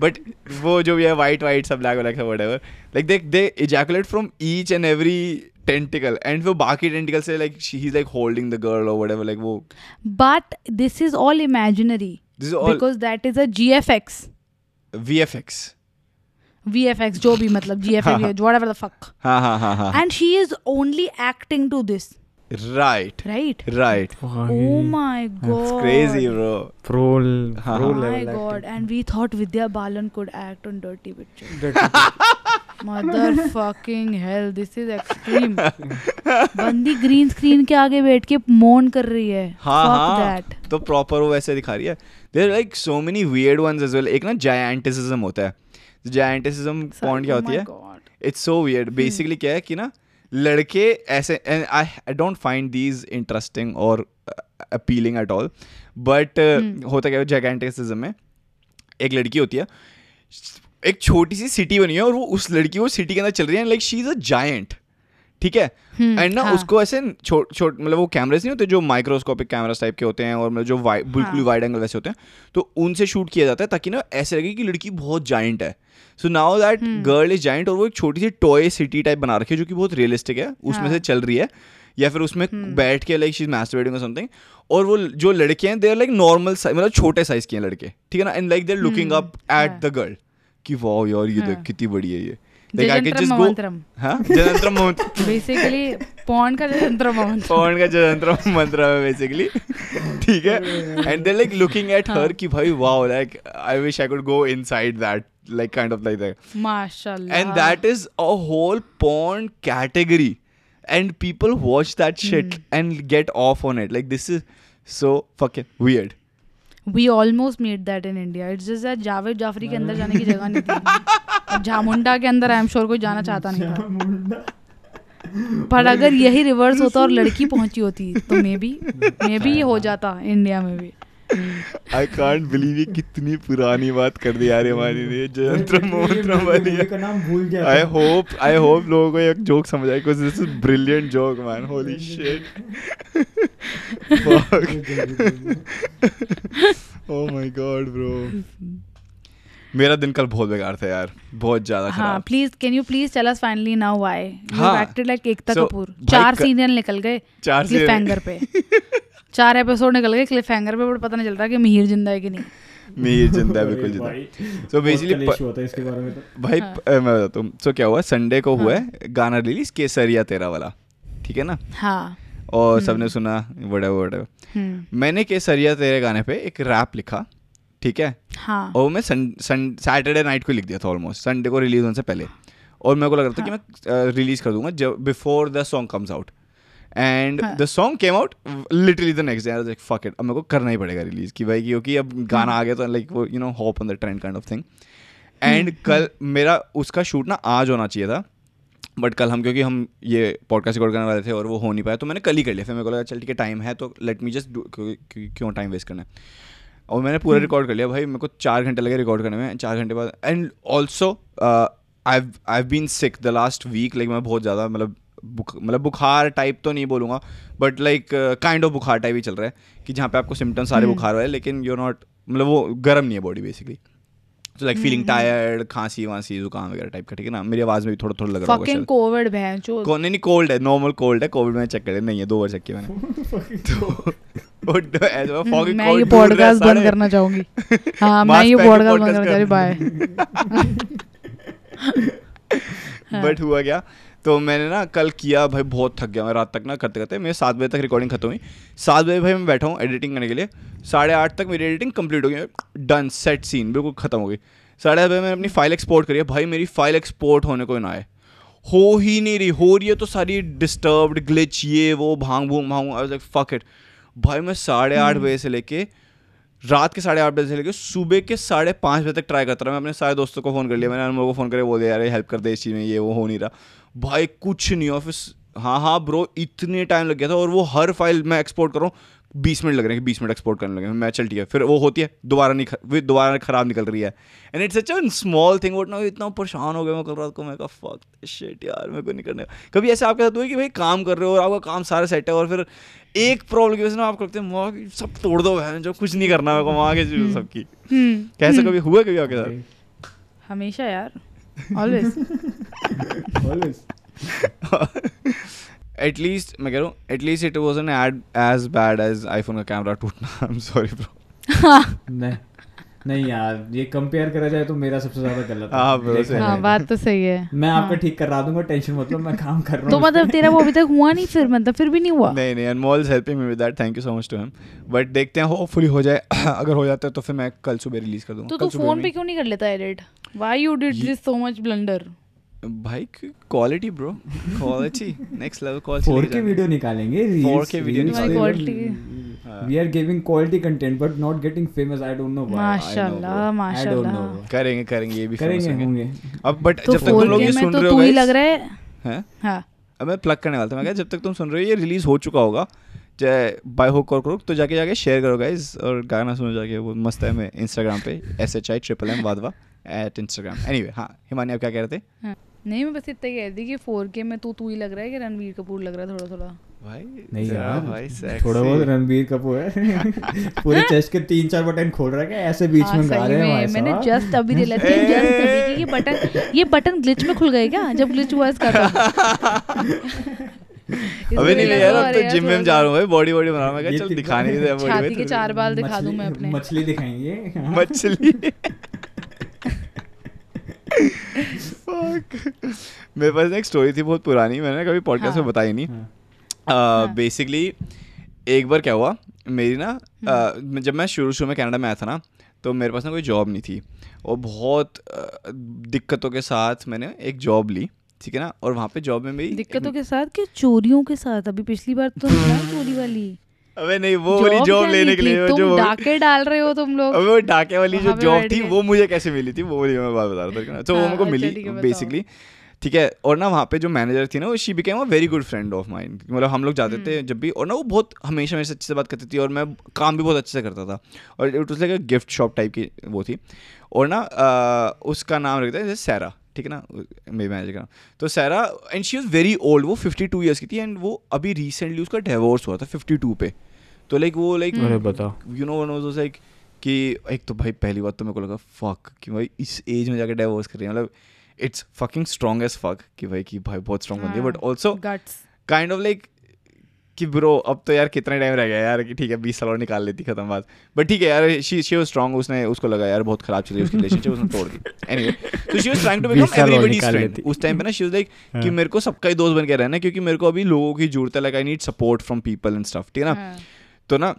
बट वो जो भी है वाइट वाइट सा ब्लैक ब्लैक सा whatever like they they ejaculate from each and every tentacle and वो बाकी टेंटिकल से like he is like holding the girl और व्हाटएवर लाइक वो but this is all imaginary this is all because that is a GFX VFX VFX जो भी मतलब GFX whatever the fuck हाँ हाँ हाँ हाँ and she is only acting to this right right right oh my god it's crazy bro हाँ, प्रो हाँ. my god and we thought Vidya Balan could act on dirty picture motherfucking hell this is extreme बंदी ग्रीन स्क्रीन के आगे बैठ के मोन कर रही है हाँ हाँ तो प्रॉपर वो वैसे दिखा रही है there like so many weird ones as well एक ना जायंटिसिज्म होता है जायंटिसिज्म पॉइंट क्या Oh होती है? इट्स सो वियर्ड बेसिकली क्या है कि ना लड़के ऐसे I I don't find these interesting और अपीलिंग एट ऑल बट. होता क्या है जायंटिसिज्म में एक लड़की होती है एक छोटी सी सिटी बनी है और वो उस लड़की वो सिटी के अंदर चल रही है like she is a giant ठीक है हम्म, एंड ना हाँ। उसको ऐसे छोट छोट मतलब वो कैमरेज नहीं होते जो माइक्रोस्कोपिक कैमरास टाइप के होते हैं और मतलब जो वाइ- बिल्कुल हाँ। वाइड एंगल वैसे होते हैं तो उनसे शूट किया जाता है ताकि ना ऐसे लगे कि लड़की बहुत जायंट है so now that hmm. Girl is giant और वो एक छोटी सी टॉय सिटी टाइप बना रखी है जो कि बहुत रियलिस्टिक है उसमें हाँ। से चल रही है या फिर उसमें हम्म। बैठ के like she is masturbating something और वो जो लड़के हैं they are like normal size मतलब छोटे साइज़ के हैं लड़के ठीक है ना and like they are looking hmm, up at हाँ। द गर्ल कि वाओ यार ये देख हाँ। कितनी बड़ी है ये Like, I can just go- ममंत्रम हाँ जनंत्रम मोहन बेसिकली पॉन का जजंत्रम ममंत्रम पवन का जनंत्र है बेसिकली ठीक है? And they like looking at her कि भाई wow like I wish I could go inside that like kind of like that माशाल्लाह. And that is a whole porn category. And people watch that shit and get off on it. Like this is so fucking weird. We almost made that in India it's just that Javed Jaffrey के अंदर जाने की जगह नहीं थी. झामुंडा के अंदर आई एम श्योर कोई जाना चाहता नहीं था। पर अगर यही रिवर्स होता और लड़की पहुँची होती तो मे बी मे बी ये हो जाता इंडिया में भी। I can't believe ये कितनी पुरानी बात कर दी यार हमारी लिए जयंत्र मंत्र वाली का नाम भूल गया I hope I hope लोगों को एक जोक समझ आए because this is brilliant joke man. Holy shit. fuck. oh my god bro. मेरा दिन कल बहुत बेकार था यार बहुत ज़्यादा हाँ खराब। Please can you please tell us finally now why you हाँ। Acted like Ekta Kapoor. चार सीरियल निकल गए चार क्लिफ हैंगर पे। चार एपिसोड निकल गए क्लिफ हैंगर पे बट पता नहीं चल रहा कि मिहिर ज़िंदा है कि नहीं। मीर ज़िंदा है बिल्कुल ज़िंदा सो बेसिकली होता है इसके बारे में तो। भाई हाँ। मैं बताता हूँ। सो क्या हुआ? संडे को हुआ है गाना रिलीज़ केसरिया तेरा वाला। ठीक है ना? हाँ। और सबने सुना वड़े वड़े हम्म। मैंने केसरिया तेरे गाने पे एक रैप लिखा। ठीक है? हाँ। और मैं सैटरडे नाइट को लिख दिया था ऑलमोस्ट संडे को रिलीज़ होने से पहले। और मेरे को लग रहा था हाँ. कि मैं रिलीज़ कर दूँगा जब before the song comes out and हाँ। The song came out literally the next day like fuck it अब मेरे को करना ही पड़ेगा रिलीज़ की भाई क्योंकि अब गाना आ गया तो लाइक वो you know hop on the trend kind of thing and कल मेरा उसका शूट ना आज होना चाहिए था। बट कल हम क्योंकि हम ये पॉडकास्ट रिकॉर्ड करने वाले थे और वो हो नहीं पाया तो मैंने कल ही कर लिया। फिर मेरे को लगा चल ठीक है टाइम है तो लेट मी जस्ट क्यों टाइम वेस्ट करना है? और मैंने पूरा रिकॉर्ड कर लिया। भाई मेरे को चार घंटे लगे रिकॉर्ड करने में। चार घंटे बाद and also I I been sick the last week like मैं बहुत ज़्यादा मतलब बुख मतलब बुखार टाइप तो नहीं बोलूँगा बट लाइक काइंड ऑफ़ बुखार टाइप ही चल रहा है कि जहाँ पे आपको सिम्टम्स सारे बुखार वाले लेकिन यू नॉट मतलब वो गर्म नहीं है बॉडी बेसिकली तो लाइक फीलिंग टायर्ड खांसी वांसी जुकाम वगैरह टाइप का ठीक है ना? मेरी आवाज़ में भी थोड़ा थोड़ा लग रहा होगा फकिंग कोविड नहीं नहीं कोल्ड है नॉर्मल कोल्ड है। कोविड में चेक करे नहीं है दो बार चेक किया मैंने। तो fucking मैं ये पॉडकास्ट बंद करना चाहूँगी। हाँ मैं ये पॉडकास्ट बंद करना चाहूँगी। बाय बट हुआ क्या? तो मैंने ना कल किया भाई बहुत थक गया मैं रात तक ना करते करते। मेरे सात बजे तक रिकॉर्डिंग खत्म हुई। सात बजे भाई मैं बैठा हूँ एडिटिंग करने के लिए। साढ़े आठ तक मेरी एडिटिंग कंप्लीट हो गई। डन सेट सीन बिल्कुल खत्म हो गई। साढ़े आठ बजे मैंने अपनी फ़ाइल एक्सपोर्ट करी है। भाई मेरी फ़ाइल एक्सपोर्ट होने को ना आए। हो ही नहीं रही। हो रही है तो सारी डिस्टर्ब्ड ग्लिच ये वो भाँग भूंग भाँग फक इट भाई मैं साढ़े आठ बजे से लेके रात के साढ़े आठ बजे से लेकर सुबह के साढ़े पाँच बजे तक ट्राई करता रहा। मैं अपने सारे दोस्तों को फ़ोन कर लिया। मैंने अनमोल को फ़ोन करके बोल दिया यार हेल्प कर दे इस चीज़ में ये वो हो नहीं रहा। भाई कुछ नहीं ऑफ़िस हाँ हाँ ब्रो इतने टाइम लग गया था और वो हर फ़ाइल मैं एक्सपोर्ट कर बीस मिनट लग रहे हैं कि बीस मिनट एक्सपोर्ट करने लगे मैं चल ठीक है फिर वो होती है दोबारा नहीं ख- फिर दोबारा ख़राब निकल रही है। And it's such a small thing vote ना इतना परेशान हो गया मैं कल रात को मैं कहा फक शिट यार मेरे को नहीं करने कभी ऐसे आपके साथ हुआ है कि भाई काम कर रहे हो और आपका काम सारा सेट है और फिर एक प्रॉब्लम की वजह से ना आप करते हैं "माँ, सब तोड़ दो बहन जो कुछ नहीं करना मेरे को वहाँ के सबकी। हम्म। कैसे कभी हुआ कभी आपके साथ? हमेशा यार ऑलवेज एटलीस्ट मैं कह रहा हूँ at least it was an ad as bad as iPhone का कैमरा टूटना। आई एम सॉरी ब्रो नहीं नहीं यार ये कंपेयर करा जाए तो मेरा सबसे ज़्यादा गलत है। हाँ, हाँ तो। बात तो सही है। मैं आपका हाँ। ठीक करा दूँगा टेंशन मतलब मैं काम कर रहा तो मतलब तेरा वो अभी तक हुआ नहीं फिर? मतलब फिर भी नहीं हुआ? नहीं नहीं Anmol is helping me with that thank you so much to him but देखते हैं होपफुली हो जाए। अगर हो जाता है तो फिर मैं कल सुबह रिलीज़ कर दूँगा। तो तू फ़ोन पे क्यों नहीं कर लेता edit why you did this so much blunder ही। भाई quality bro quality next level quality four के वीडियो निकालेंगे 4K video निकालेंगे। हाँ। We are giving quality content but not getting famous I don't know माशाल्लाह माशाल्लाह। करेंगे करेंगे ये भी करेंगे होंगे। अब बट तो जब तक तुम लोग ये सुन तो रहे हो guys- लग रहा है? हैं? हाँ। अब मैं प्लग करने वाला था। मैं कहा जब तक तुम सुन रहे हो ये रिलीज़ हो चुका होगा। चाहे बाय हुक और क्रुक तो जाके जाके शेयर करो गाइज़ और गाना सुनो जाके। वो मस्त है मैं इंस्टाग्राम पे S H I triple M Wadhwa at Instagram any हाँ हिमानी आप क्या कह रहे थे? हाँ। नहीं मैं बस इतना ही कह रही थी कि फोर के में तू तू ही लग रहा है कि रणवीर कपूर लग रहा है थोड़ा थोड़ा। भाई नहीं यार भाई थोड़ा बहुत रणबीर कपूर है। पूरे चेस्ट के तीन चार बटन खोल रहा है ऐसे बीच हाँ, में गा रहे हैं भाई मैंने जस्ट अभी रियलाइज़ किया जस्ट अभी कि ये बटन ये बटन ग्लिच में खुल गए क्या? जब ग्लिच हुआ इसका तो। अबे नहीं नहीं यार अब तो जिम में जा रहा हूँ भाई बॉडी बॉडी बना रहा हूँ मैं चल दिखाने की बॉडी छाती के चार बाल दिखा दूँ मैं अपने मछली दिखाएँगे। हाँ। मछली. मेरे पास एक स्टोरी थी बहुत पुरानी मैंने कभी पॉडकास्ट में हाँ। बताई नहीं हाँ। हाँ। बेसिकली एक बार क्या हुआ मेरी ना। जब मैं शुरू शुरू में कनाडा में आया था ना तो मेरे पास ना कोई जॉब नहीं थी और बहुत दिक्कतों के साथ मैंने एक जॉब ली ठीक है ना और वहाँ पे जॉब में मेरी दिक्कतों के साथ कि चोरियों के साथ अभी पिछली बार तो चोरी वाली अबे नहीं वो वाली जॉब लेने के लिए थी? जो डाके डाल रहे हो तुम लोग। अबे वो डाके वाली जो जॉब थी वो मुझे कैसे मिली थी वो वाली मैं बात बता रहा था तो वो हाँ, अच्छा, मिली बताओ। बेसिकली ठीक है और ना वहाँ पे जो मैनेजर थी ना वो she became a very good friend of mine मतलब हम लोग जाते थे हम्म। जब भी और ना वो बहुत हमेशा मेरे से अच्छे से बात करती थी और मैं काम भी बहुत अच्छे से करता था। और it was like a gift shop type की वो थी। और ना उसका नाम रखता है जैसे सैरा ठीक है ना? मेरे मैनेजर का नाम तो Sarah and she was very old वो फिफ्टी टू ईयर्स की थी एंड वो अभी रिसेंटली उसका डिवोर्स हुआ था फिफ्टी टू पे। तो लाइक वो लाइक अरे you know one was like कि एक तो भाई पहली बात तो मेरे को लगा फक कि भाई इस एज में जाकर डाइवोर्स कर रही है। मतलब it's fucking strong as fuck कि भाई कि भाई बहुत स्ट्रॉन्ग बंदी है। But also kind of like कि ब्रो अब तो यार कितना टाइम रह गया यार कि ठीक है बीस साल और निकाल लेती खत्म बात। बट ठीक है यार शी शी वाज स्ट्रांग उसने उसको लगा यार बहुत खराब चल रही उसकी रिलेशनशिप उसने तोड़ दी। एनीवे तो she was trying to become everybody's friend उस टाइम पे ना शी वाज लाइक कि हाँ। मेरे को सबका ही दोस्त बन के रहना है क्योंकि मेरे को अभी लोगों की ज़रूरत है like I need support from people and stuff ठीक है हाँ। ना तो ना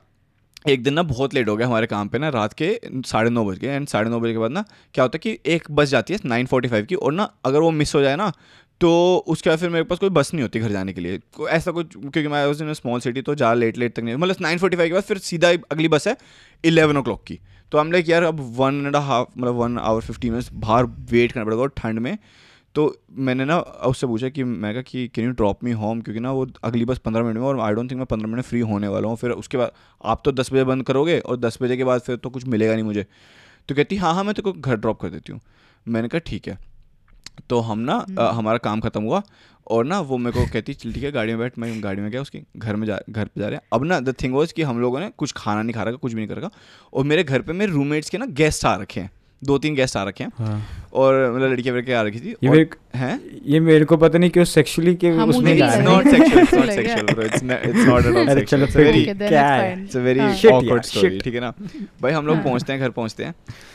एक दिन ना बहुत लेट हो गया हमारे काम पे ना रात के साढ़े नौ बज गए एंड साढ़े नौ बजे के बाद ना क्या होता है कि एक बस जाती है नाइन फोर्टी फाइव की और ना अगर वो मिस हो जाए ना तो उसके बाद फिर मेरे पास कोई बस नहीं होती घर जाने के लिए। को- ऐसा कुछ, क्योंकि मैं उस दिन स्मॉल सिटी तो ज़्यादा लेट लेट तक नहीं। मतलब नाइन फोर्टी फाइव के बाद फिर सीधा अगली बस है इलेवन ओ क्लॉक की। तो हम लाइक यार, अब वन एंड हाफ़ मतलब वन आवर फिफ्टी मिनट्स बाहर वेट करना पड़ेगा और ठंड में। तो मैंने ना उससे पूछा कि, मैं कहा कि can you drop me home क्योंकि ना वो अगली बस पंद्रह मिनट में और आई डोंट थिंक मैं पंद्रह मिनट फ्री होने वाला हूँ। फिर उसके बाद आप तो दस बजे बंद करोगे और दस बजे के बाद फिर तो कुछ मिलेगा नहीं मुझे। तो कहती हाँ हाँ मैं तो घर ड्रॉप कर देती हूँ। मैंने कहा, ठीक है। तो हम ना अ, हमारा काम खत्म हुआ और ना वो मेरे को कहती चल ठीक है गाड़ी में बैठ मैं गाड़ी में गया उसके घर में जा घर पे जा रहे हैं अब ना द थिंग वॉज़ कि हम लोगों ने कुछ खाना नहीं खा रखा कुछ भी नहीं कर रखा और मेरे घर पे मेरे रूममेट्स के ना गेस्ट आ रखे हैं दो तीन गेस्ट आ रखे हैं हाँ। और मतलब लड़कियाँ वड़कियाँ आ रखी थी ये और- हैं? ये मेरे को पता नहीं क्यों सेक्सुअली के हाँ, उसमें जा। रहा है। not लगा। sexual bro. It's not it's not at all अरे चलो then क्या है। It's a very story shit. ठीक है ना? भाई हम लोग हाँ। पहुँचते हैं घर पहुँचते हैं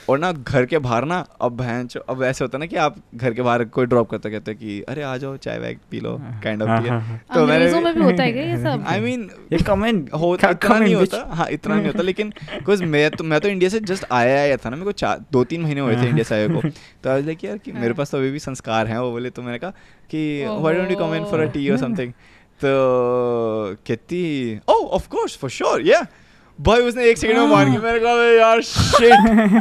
और ना घर के बाहर ना अब बहन अब ऐसे होता है ना कि आप घर के बाहर कोई ड्रॉप करता कहते हैं कि अरे आ जाओ चाय वाय पी लो काइंड ऑफ़ हाँ, हाँ, हाँ। तो अंग्रेज़ों में भी होता है क्या ये सब? आई मीन ये कमेंट हो इतना नहीं होता। हाँ इतना नहीं होता लेकिन बिकॉज़ मैं तो मैं तो इंडिया से जस्ट आया आया था ना मेरे को चार दो तीन महीने हुए थे इंडिया से आए को। तो आई लाइक यार कि मेरे। पास तो अभी भी संस्कार हैं वो बोले तो मैंने कहा कि why don't you come in for a tea और समथिंग तो कहती ओह of course for sure yeah भाई उसने एक सेकंड में मान के मैंने कहा "अबे यार शिट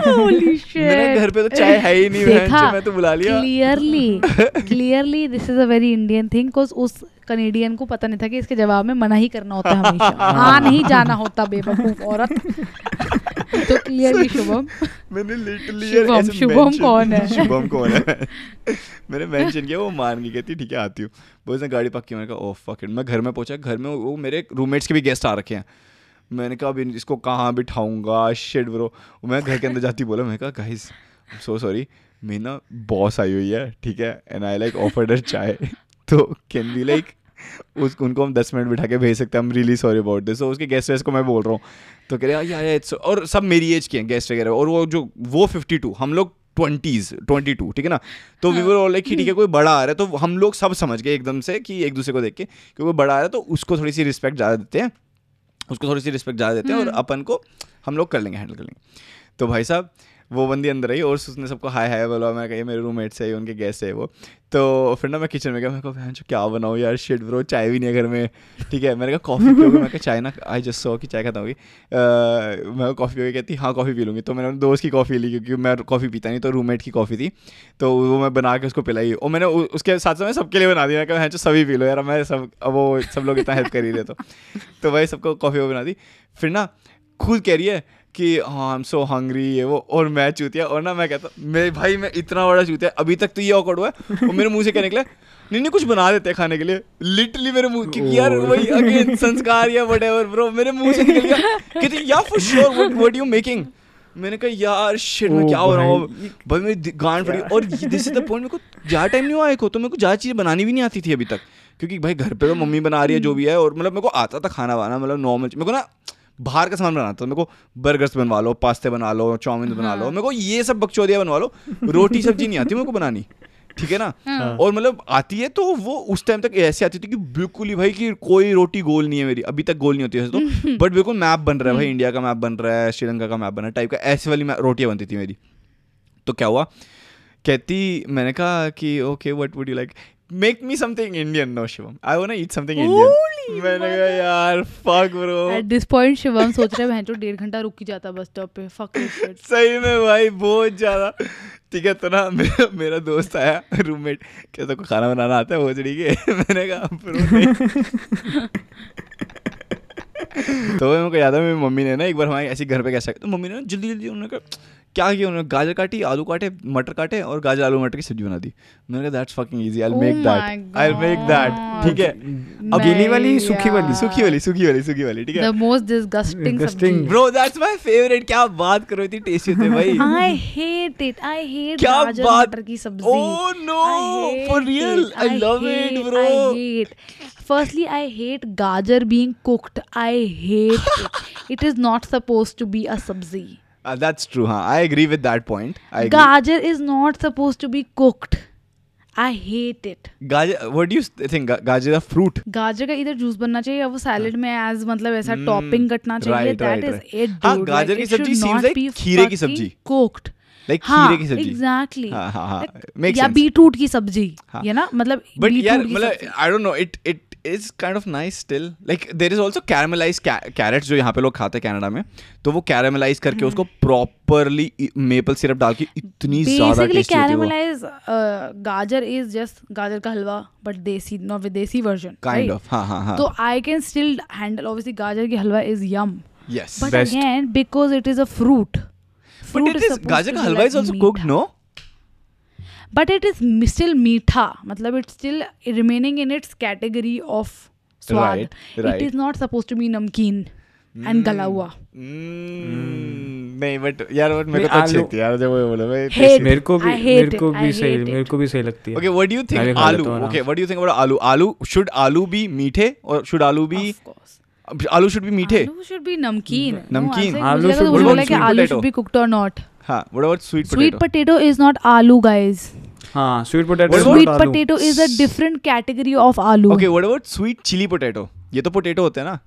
Holy मेरे घर पे तो चाय है ही नहीं बहन देखा मैं तो बुला लिया। Clearly clearly this is a very Indian thing because उस कनेडियन को पता नहीं था कि इसके जवाब में मना ही करना होता है हमेशा। हाँ नहीं जाना होता बेवकूफ़ औरत। तो क्लियरली शुभम। मैंने लिटरली शुभम- शुभम कौन है? शुभम कौन है? मैंने मेंशन किया वो मान गई कहती ठीक है आती हूँ। वो उसने गाड़ी पक्की मैंने कहा ओह फक इट मैं घर में पहुँचा घर में वो मेरे रूममेट्स के भी गेस्ट आ रखे हैं। मैंने कहा अभी इसको कहाँ बिठाऊँगा? शिट ब्रो मैं घर के अंदर जाती बोला मैं कहा गाइस सो सॉरी मेरी ना बॉस आई हुई है ठीक है एंड आई लाइक ऑफर्ड चाय. तो कैन बी लाइक उस उनको हम दस मिनट बिठा के भेज सकते हैं हम रियली सॉरी अबाउट दिस उसके गेस्ट वेस्ट को मैं बोल रहा हूँ। तो कह रहे या या इट्स और सब मेरी एज के हैं गेस्ट वगैरह। और वो जो वो फिफ्टी टू हम लोग ट्वेंटीज ट्वेंटी टू ठीक है ना? तो वी वर लाइक कि ठीक है कोई बड़ा आ रहा है। तो हम लोग सब समझ गए एकदम से कि एक दूसरे को देख के क्योंकि कोई बड़ा आ रहा है तो उसको थोड़ी सी रिस्पेक्ट ज़्यादा देते हैं। उसको थोड़ी सी रिस्पेक्ट ज़्यादा देते हैं और अपन को हम लोग कर लेंगे हैंडल कर लेंगे। तो भाई साहब वो बंदी अंदर आई और उसने सबको हाय हाय बोला, मैं कही मेरे रूममेट से उनके गेस्ट है वो। तो फिर ना मैं किचन में गया मैं बहन जो क्या बनाऊँ यार शिट ब्रो चाय भी नहीं है घर में। ठीक है, मैंने कहा, कॉफ़ी पियोगे? मैं कहा, चाय ना आई जस्ट सो कि चाय खत्म होगी मैं कॉफ़ी पियोगे? कहती हाँ कॉफ़ी पी लूँगी। तो मैंने दोस्त की कॉफ़ी ली, क्योंकि मैं कॉफ़ी पीता नहीं तो रूममेट की कॉफ़ी थी। तो वो मैं बना के उसको पिलाई और मैंने उसके साथ साथ मैं सबके लिए बना दी मैं "बहन सभी पी लो यार, मैं सब वो सब लोग इतना हेल्प कर ही रहे तो। तो भाई सबको कॉफ़ी वो बना दी। फिर ना खुद कह रही है कि हाँ आई एम सो हंग्री ये वो और मैं चूतिया और ना मैं कहता मेरे भाई मैं इतना बड़ा चूतिया अभी तक तो ये ऑकवर्ड हुआ है। और मेरे मुँह से क्या निकला नहीं नहीं कुछ बना देते हैं खाने के लिए। लिटरली मेरे मुँह क्योंकि यार वही अगेन संस्कार या व्हाटएवर ब्रो मेरे मुँह से निकल गया। कहते yeah for sure what what you making मैंने कहा यार शिट मैं क्या हो रहा हूँ? भाई, मेरी गांड फटी और दिस इज़ द पॉइंट मेरे को ज़्यादा टाइम नहीं हुआ एक हो तो मेरे को ज़्यादा चीज़ें बनानी भी नहीं आती थी अभी तक। क्योंकि भाई घर पे तो मम्मी बना रही है जो भी है और मतलब मेरे को आता था खाना बनाना मतलब नॉर्मल मेरे को ना बाहर का सामान बनाता था मेरे को बर्गर्स बनवा लो पास्ते बना लो चाउमीन बना लो मेरे को ये सब बकचोदिया बनवा लो रोटी सब्ज़ी नहीं आती मेरे को बनानी ठीक है ना? और मतलब आती है तो वो उस टाइम तक ऐसे आती थी कि बिल्कुल ही भाई कि कोई रोटी गोल नहीं है मेरी अभी तक गोल नहीं होती वैसे तो बट बिल्कुल मैप बन रहा है भाई इंडिया का मैप बन रहा है श्रीलंका का मैप बन रहा है टाइप का ऐसे वाली रोटियाँ बनती थी मेरी। तो क्या हुआ? कहती मैंने कहा कि okay what would you like make me something Indian no Shivam I want eat something Indian मैंने कहा यार fuck bro at this point Shivam सोच रहे हैं डेढ़ घंटा रुक ही जाता बस स्टॉप पे. फक शिट सही में भाई बहुत ज़्यादा। ठीक है तो ना मेरा मेरा दोस्त आया रूममेट क्या तो खाना बनाना आता है भोजड़ी के? मैंने कहा "Bro, तो मेरे को याद है मेरी मम्मी ने ना एक बार हमारे ऐसे घर पे कैसा तो मम्मी ने जल्दी जल्दी उन्होंने कहा क्या किया उन्होंने गाजर काटी आलू काटे मटर काटे और गाजर आलू मटर की सब्ज़ी बना दी मैंने कहा that's fucking easy I make that I make that ठीक है अब गीली वाली, सूखी वाली? सूखी वाली सूखी वाली सूखी वाली ठीक है द मोस्ट डिसगस्टिंग Disgusting. सब्ज़ी ब्रो दैट्स माय फेवरेट क्या बात करो इतनी टेस्टी होते हैं भाई I hate it I hate क्या गाजर बात- मटर की सब्ज़ी Oh, no, for real? I love it, bro. I hate. Firstly, I hate gajar being cooked. I hate it. It is not supposed to be a sabzi. Uh, that's true, huh? I agree with that point. I agree. Gajar is not supposed to be cooked. I hate it. Gajar, what do you think? Gajar is a fruit. गाजर का इधर जूस बनना चाहिए या वो सैलेड में एज मतलब ऐसा Hmm, टॉपिंग कटना चाहिए right, that right, is it हाँ, गाजर की सब्ज़ी seems like खीरे की सब्ज़ी। कुक्ड Like हाँ खीरे की सब्ज़ी. एग्जैक्टली हाँ, हाँ, हाँ. Makes या sense. बीटरूट की सब्ज़ी हाँ. ये ना मतलब But yeah, बीटरूट मतलब सब्ज़ी I don't know. It kind of nice still. Like there is also caramelized ca- carrots जो यहाँ पे लोग खाते हैं कनाडा में. तो वो कैरामलाइज. करके उसको प्रॉपरली मेपल सिरप डाल के इतनी ज़्यादा tasty. Caramelise gajar is just gajar का halwa but desi not with desi version Kind of. हाँ हाँ हाँ. तो I can still handle obviously gajar की halwa is yum yes. But. Again because it is a fruit But it is gajar का halwa is also cooked, no? But it is still meetha मतलब it's still remaining in its category of swaad it is not suppose to be namkeen and गला हुआ नहीं बट यार बट मेरे को तो अच्छी लगती है यार जब वो बोले मैं मेरे को भी मेरे को भी सही मेरे को भी सही लगती है। Okay what do you think aloo? Okay what do you think about aloo? Aloo should आलू बी मीठे और शुड आलू बी आलू शुड बी मीठे आलू should be namkeen namkeen aloo should be cooked और नॉट हाँ. What about sweet sweet potato? potato is not aloo guys हाँ sweet potato What about sweet potato is a different category of aloo Okay, what about sweet chili potato? ये तो पोटैटो होते हैं ना?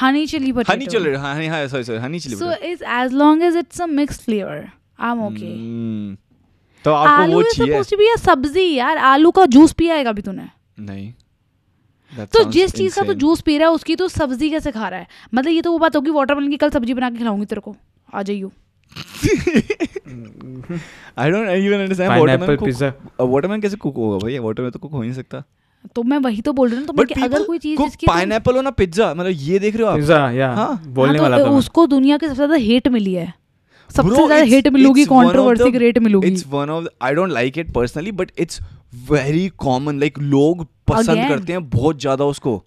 honey chili potato honey chilli हाँ हनी हाँ sorry sorry honey chilli so potato. it's as long as it's a mixed flavor I'm okay Hmm. तो आपको आलू वो is चाहिए? supposed to be a सब्ज़ी यार आलू का जूस पिया है कभी तूने नहीं. That तो जिस चीज़ का तो जूस पी रहा है उसकी तो सब्ज़ी कैसे खा रहा है मतलब ये तो वो बात होगी वाटरमेलन की कल सब्ज़ी बना के खिलाऊँगी तेरे को आ जाइयो I don't even understand Pineapple watermelon cook- pizza. Uh, watermelon कैसे कुक होगा भाई वाटरमेलन तो कुक हो ही नहीं सकता तो मैं वही तो बोल रही हूँ तो बट अगर कोई चीज़ जिसकी पाइनएप्पल हो ना पिज्जा मतलब ये देख रहे हो आप पिज्जा या हाँ। बोलने हाँ, वाला तो था उसको दुनिया के सबसे ज़्यादा हेट मिली है सबसे ज़्यादा हेट मिलूगी it's one of controversy the- की रेट मिलूगी It's one of the, I don't like it personally, but it's very common. Like लोग पसंद Again. करते हैं बहुत ज़्यादा उसको.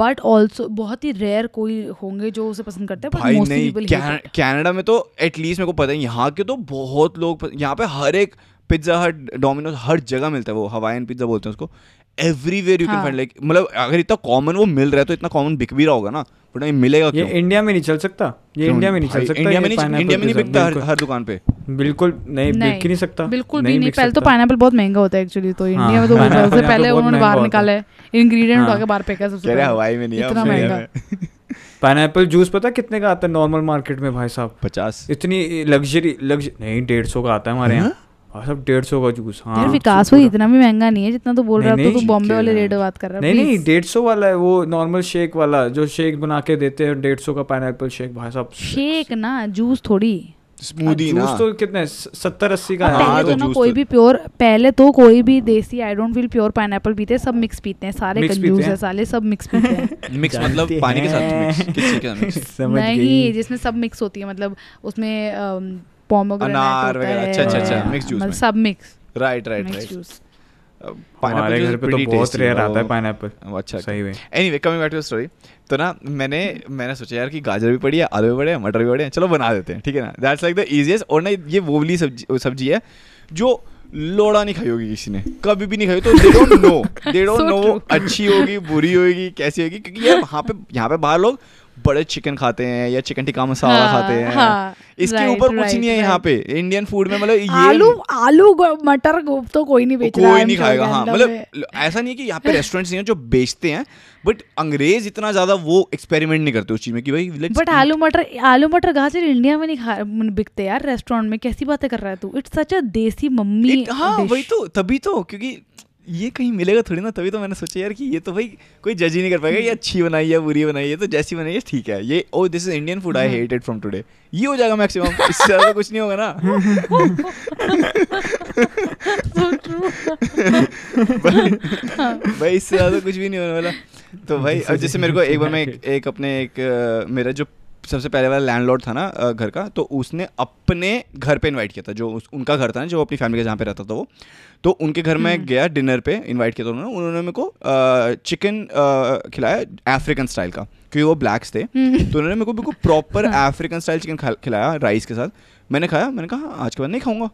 बट ऑल्सो बहुत ही रेयर कोई होंगे जो उसे पसंद करते हैं भाई नहीं कैनेडा में तो एटलीस्ट मेरे को पता है यहाँ के तो बहुत लोग यहाँ पे हर एक पिज्जा हट डोमिनोज हर जगह मिलता है वो हवाइन पिज्जा बोलते हैं उसको। एवरीवेयर यू कैन हाँ। फाइंड लाइक मतलब अगर इतना कॉमन वो मिल रहा है तो इतना कॉमन बिक भी रहा होगा ना बट नहीं मिलेगा क्यों? ये इंडिया में नहीं चल सकता। ये इंडिया में नहीं? चल सकता इंडिया में नहीं इंडिया में नहीं बिकता हर, हर दुकान पे। बिल्कुल नहीं बिक ही नहीं सकता। बिल्कुल भी नहीं। पहले तो। पाइनएप्पल बहुत महँगा होता है एक्चुअली तो इंडिया हाँ, में तो pineapple सबसे पहले उन्होंने बाहर निकाला है। इंग्रेडिएंट उठा हाँ। के बाहर फेंका सबसे पहले। हवाई में नहीं है इतना महँगा। पाइनएप्पल जूस पता है कितने का आता है नॉर्मल मार्केट में भाई साहब? पचास। इतनी लग्जरी लग्ज नहीं डेढ़ सौ का आता है हमारे यहाँ। भाई साहब डेढ़ सौ का जूस हाँ। विकास भाई इतना भी महँगा नहीं है जितना तू बोल रहा है। तो तू बॉम्बे वाले रेट बात कर रहा है नहीं नहीं डेढ़ सौ वाला है वो नॉर्मल शेक वाला जो शेक बना के देते हैं डेढ़ सौ का पाइनएप्पल शेक भाई साहब शेक ना जूस थोड़ी। स्मूदी जूस ना। तो कितने सत्तर अस्सी का है हाँ, पहले तो तो ना कोई तो- भी प्योर पहले तो कोई भी desi I don't feel pure pineapple पीते सब मिक्स पीते हैं सारे Mix कंजूस है साले सब मिक्स पीते हैं। मिक्स मतलब पानी के साथ मिक्स मिक्स नहीं जिसमें सब मिक्स होती है मतलब उसमें अनार वगैरह, अच्छा, अच्छा, अच्छा, mixed juice मतलब सब मिक्स राइट राइट राइट हमारे घर पे तो बहुत रेयर आता है पाइनएप्पल अच्छा सही में। Anyway coming back to story तो ना मैंने मैंने सोचा यार कि गाजर भी पड़ी है आलू भी पड़े हैं मटर भी पड़े हैं चलो बना देते हैं ठीक है ना? दैट्स लाइक द इजीएस्ट और ना ये वो वाली सब्ज़ी सब्ज़ी है जो लोड़ा नहीं खाई होगी किसी ने। कभी भी नहीं खाई तो they don't know they don't know अच्छी होगी बुरी होगी कैसी होगी क्योंकि यार वहाँ पे यहाँ पे बाहर लोग बड़े चिकन खाते हैं या चिकन टिक्का मसाला हाँ, खाते हैं। हाँ, इसके right, ऊपर कुछ right, नहीं है यहाँ पे। इंडियन फ़ूड में मतलब ये आलू आलू मटर तो कोई नहीं बेच कोई नहीं खाएगा हाँ मतलब ऐसा नहीं है कि यहाँ पे रेस्टोरेंट्स नहीं है जो बेचते हैं बट अंग्रेज़ इतना ज़्यादा वो एक्सपेरिमेंट नहीं करते उस चीज़ में कि भाई बट आलू मटर आलू मटर गाजर इंडिया में नहीं खा बिकते यार रेस्टोरेंट में? कैसी बातें कर रहा है तू? इट्स सच अ देसी मम्मी हाँ वही तो तभी तो क्योंकि ये कहीं मिलेगा थोड़ी ना तभी तो मैंने सोचा यार कि ये तो भाई कोई जज ही नहीं कर पाएगा ये अच्छी बनाई है बुरी बनाई है तो जैसी बनाई है ठीक है। ये ओ this is Indian food I hate it from today ये हो जाएगा मैक्सिमम इससे ज़्यादा कुछ नहीं होगा ना। भाई भाई इससे ज़्यादा कुछ भी नहीं होने वाला। तो भाई अब जैसे मेरे को एक बार मैं एक, एक अपने एक मेरा जो सबसे पहले वाला लैंडलॉर्ड था ना घर का तो उसने अपने घर पे इनवाइट किया था जो उस, उनका घर था ना जो अपनी फैमिली के जहाँ पे रहता था वो। तो उनके घर में गया डिनर पे इनवाइट किया था उन्होंने उन्होंने मेरे को चिकन खिलाया अफ्रीकन स्टाइल का क्योंकि वो ब्लैक्स थे। तो उन्होंने मेरे को बिल्कुल प्रॉपर अफ्रीकन स्टाइल चिकन खिलाया राइस के साथ। मैंने खाया मैंने कहा "हाँ, आज के बाद नहीं खाऊँगा।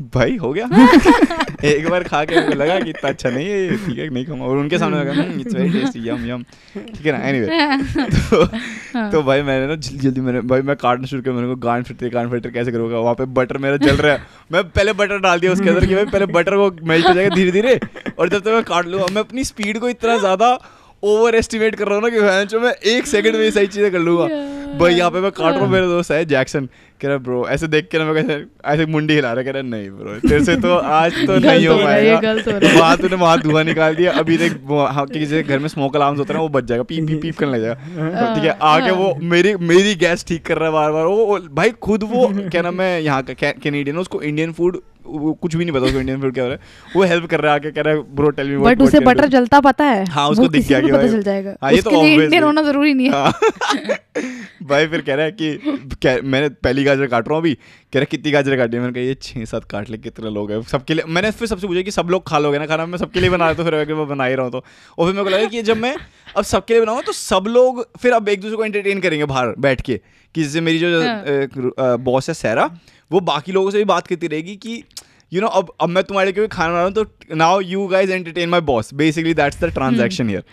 भाई हो गया। एक बार खा के को लगा कि इतना अच्छा नहीं है ठीक है नहीं खाऊँगा। और उनके सामने लगा it's very tasty yum yum ठीक है ना? एनीवे तो, तो भाई मैंने ना जल्दी जल्दी मैंने भाई मैं काटना शुरू किया मेरे को गांड फिरते गांड फिरते कैसे करूँगा? वहाँ पे बटर मेरा जल रहा है। मैं पहले बटर डाल दिया उसके अंदर कि भाई पहले बटर को मेल्ट हो जाएगा धीरे धीरे और जब तक मैं काट लूँगा मैं अपनी स्पीड को इतना ज़्यादा ओवर एस्टिमेट कर रहा हूँ ना कि मैं एक सेकंड में ये सही चीज़ें कर लूँगा। भाई यहाँ पे मैं काट रहा हूँ मेरा दोस्त है जैक्सन कह रहा ब्रो ऐसे देख के ना मैं कैसे ऐसे मुंडी हिला रहा है, कह रहा नहीं ब्रो तेरे से तो आज तो नहीं हो हो है, पाएगा। हो वहाँ तूने वहाँ धुआँ निकाल दिया। अभी देख हाँ, किसी घर में स्मोक अलार्म्स होता है ना वो बच जाएगा पीप पीप पीप करने लग जाएगा। ठीक है आके वो मेरी मेरी गैस ठीक कर रहा है बार बार वो वो- भाई खुद वो क्या नाम है यहाँ का कैनेडियन उसको इंडियन फ़ूड कुछ भी नहीं पता उसको इंडियन फ़ूड क्या हो रहा है। वो हेल्प कर रहा है आके कह रहा है ब्रो टेल मी बट उसे बटर जलता पता है। हाँ, उसको दिख गया कि पता चल जाएगा। हाँ, ये तो इंडियन होना ज़रूरी नहीं है। हाँ। भाई फिर कह रहा है कि मैंने पहली गाजर काट रहा हूँ अभी। कह रहा है कितनी गाजर काटी है? मैंने कहा ये छः सात काट ले कितने लोग हैं? सबके लिए मैंने फिर सबसे पूछा कि सब लोग खा लोगे ना खाना? मैं सबके लिए बना रहा तो फिर अगर मैं बना ही रहा हूँ तो। और फिर मेरे को लगा कि जब मैं अब सबके लिए बनाऊँगा तो सब लोग फिर अब एक दूसरे को एंटरटेन करेंगे बाहर बैठ के कि जैसे मेरी जो बॉस है सहरा वो बाकी लोगों से भी बात करती रहेगी कि यू नो अब अब मैं तुम्हारे लिए क्योंकि खाना बना रहा हूँ तो now you guys entertain my boss basically that's the transaction here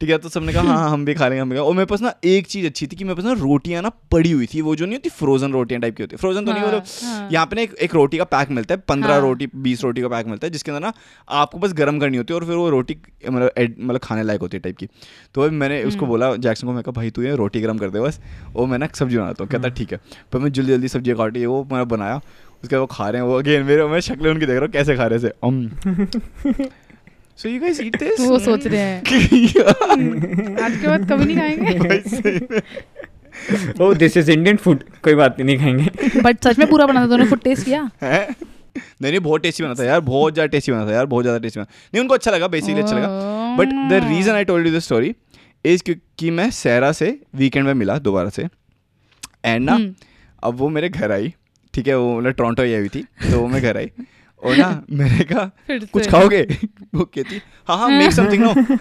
ठीक है? तो सबने कहा हाँ हम भी खा लेंगे हम भी खा और मेरे पास ना एक चीज़ अच्छी थी कि मेरे पास ना रोटियाँ ना पड़ी हुई थी वो जो नहीं होती फ्रोजन रोटियाँ टाइप की होती है। फ्रोजन तो नहीं हाँ, मतलब हाँ। यहाँ पे ना एक, रोटी का पैक मिलता है पंद्रह हाँ। रोटी बीस रोटी का पैक मिलता है जिसके अंदर ना आपको बस गर्म करनी होती है और फिर वो रोटी मतलब मतलब खाने लायक होती है टाइप की। तो मैंने हम्म। उसको बोला जैक्सन को मैं कहा भाई तू ये रोटी गर्म कर दे बस वो मैं ना सब्ज़ी बनाता हूँ। कहता ठीक है। पर मैं जल्दी जल्दी सब्ज़ी काटी है वो मैंने बनाया उसके बाद वो खा रहे हैं वो अगेन मेरे मैं शक्लें उनकी देख रहा हूँ कैसे खा रहे थे so you guys eat this वो सोच रहे हैं। आज के बाद कभी नहीं खाएँगे। Oh this is Indian food कोई बात नहीं खाएँगे। बट सच में पूरा बना था तूने फुड टेस्ट किया? नहीं नहीं बहुत टेस्टी बना था यार बहुत ज़्यादा टेस्टी बना था यार बहुत ज़्यादा टेस्टी बना नहीं उनको अच्छा लगा बेसिकली अच्छा लगा। But the reason I told you the story is क्योंकि मैं सहरा से वीकेंड में मिला दोबारा से। एंड ना हम्म। अब वो मेरे घर आई ठीक है वो मतलब टोरंटो ही आई हुई थी तो वो मैं घर आई। और ना मैंने कहा कुछ खाओगे? वो कहती हाँ हाँ मेक समथिंग नो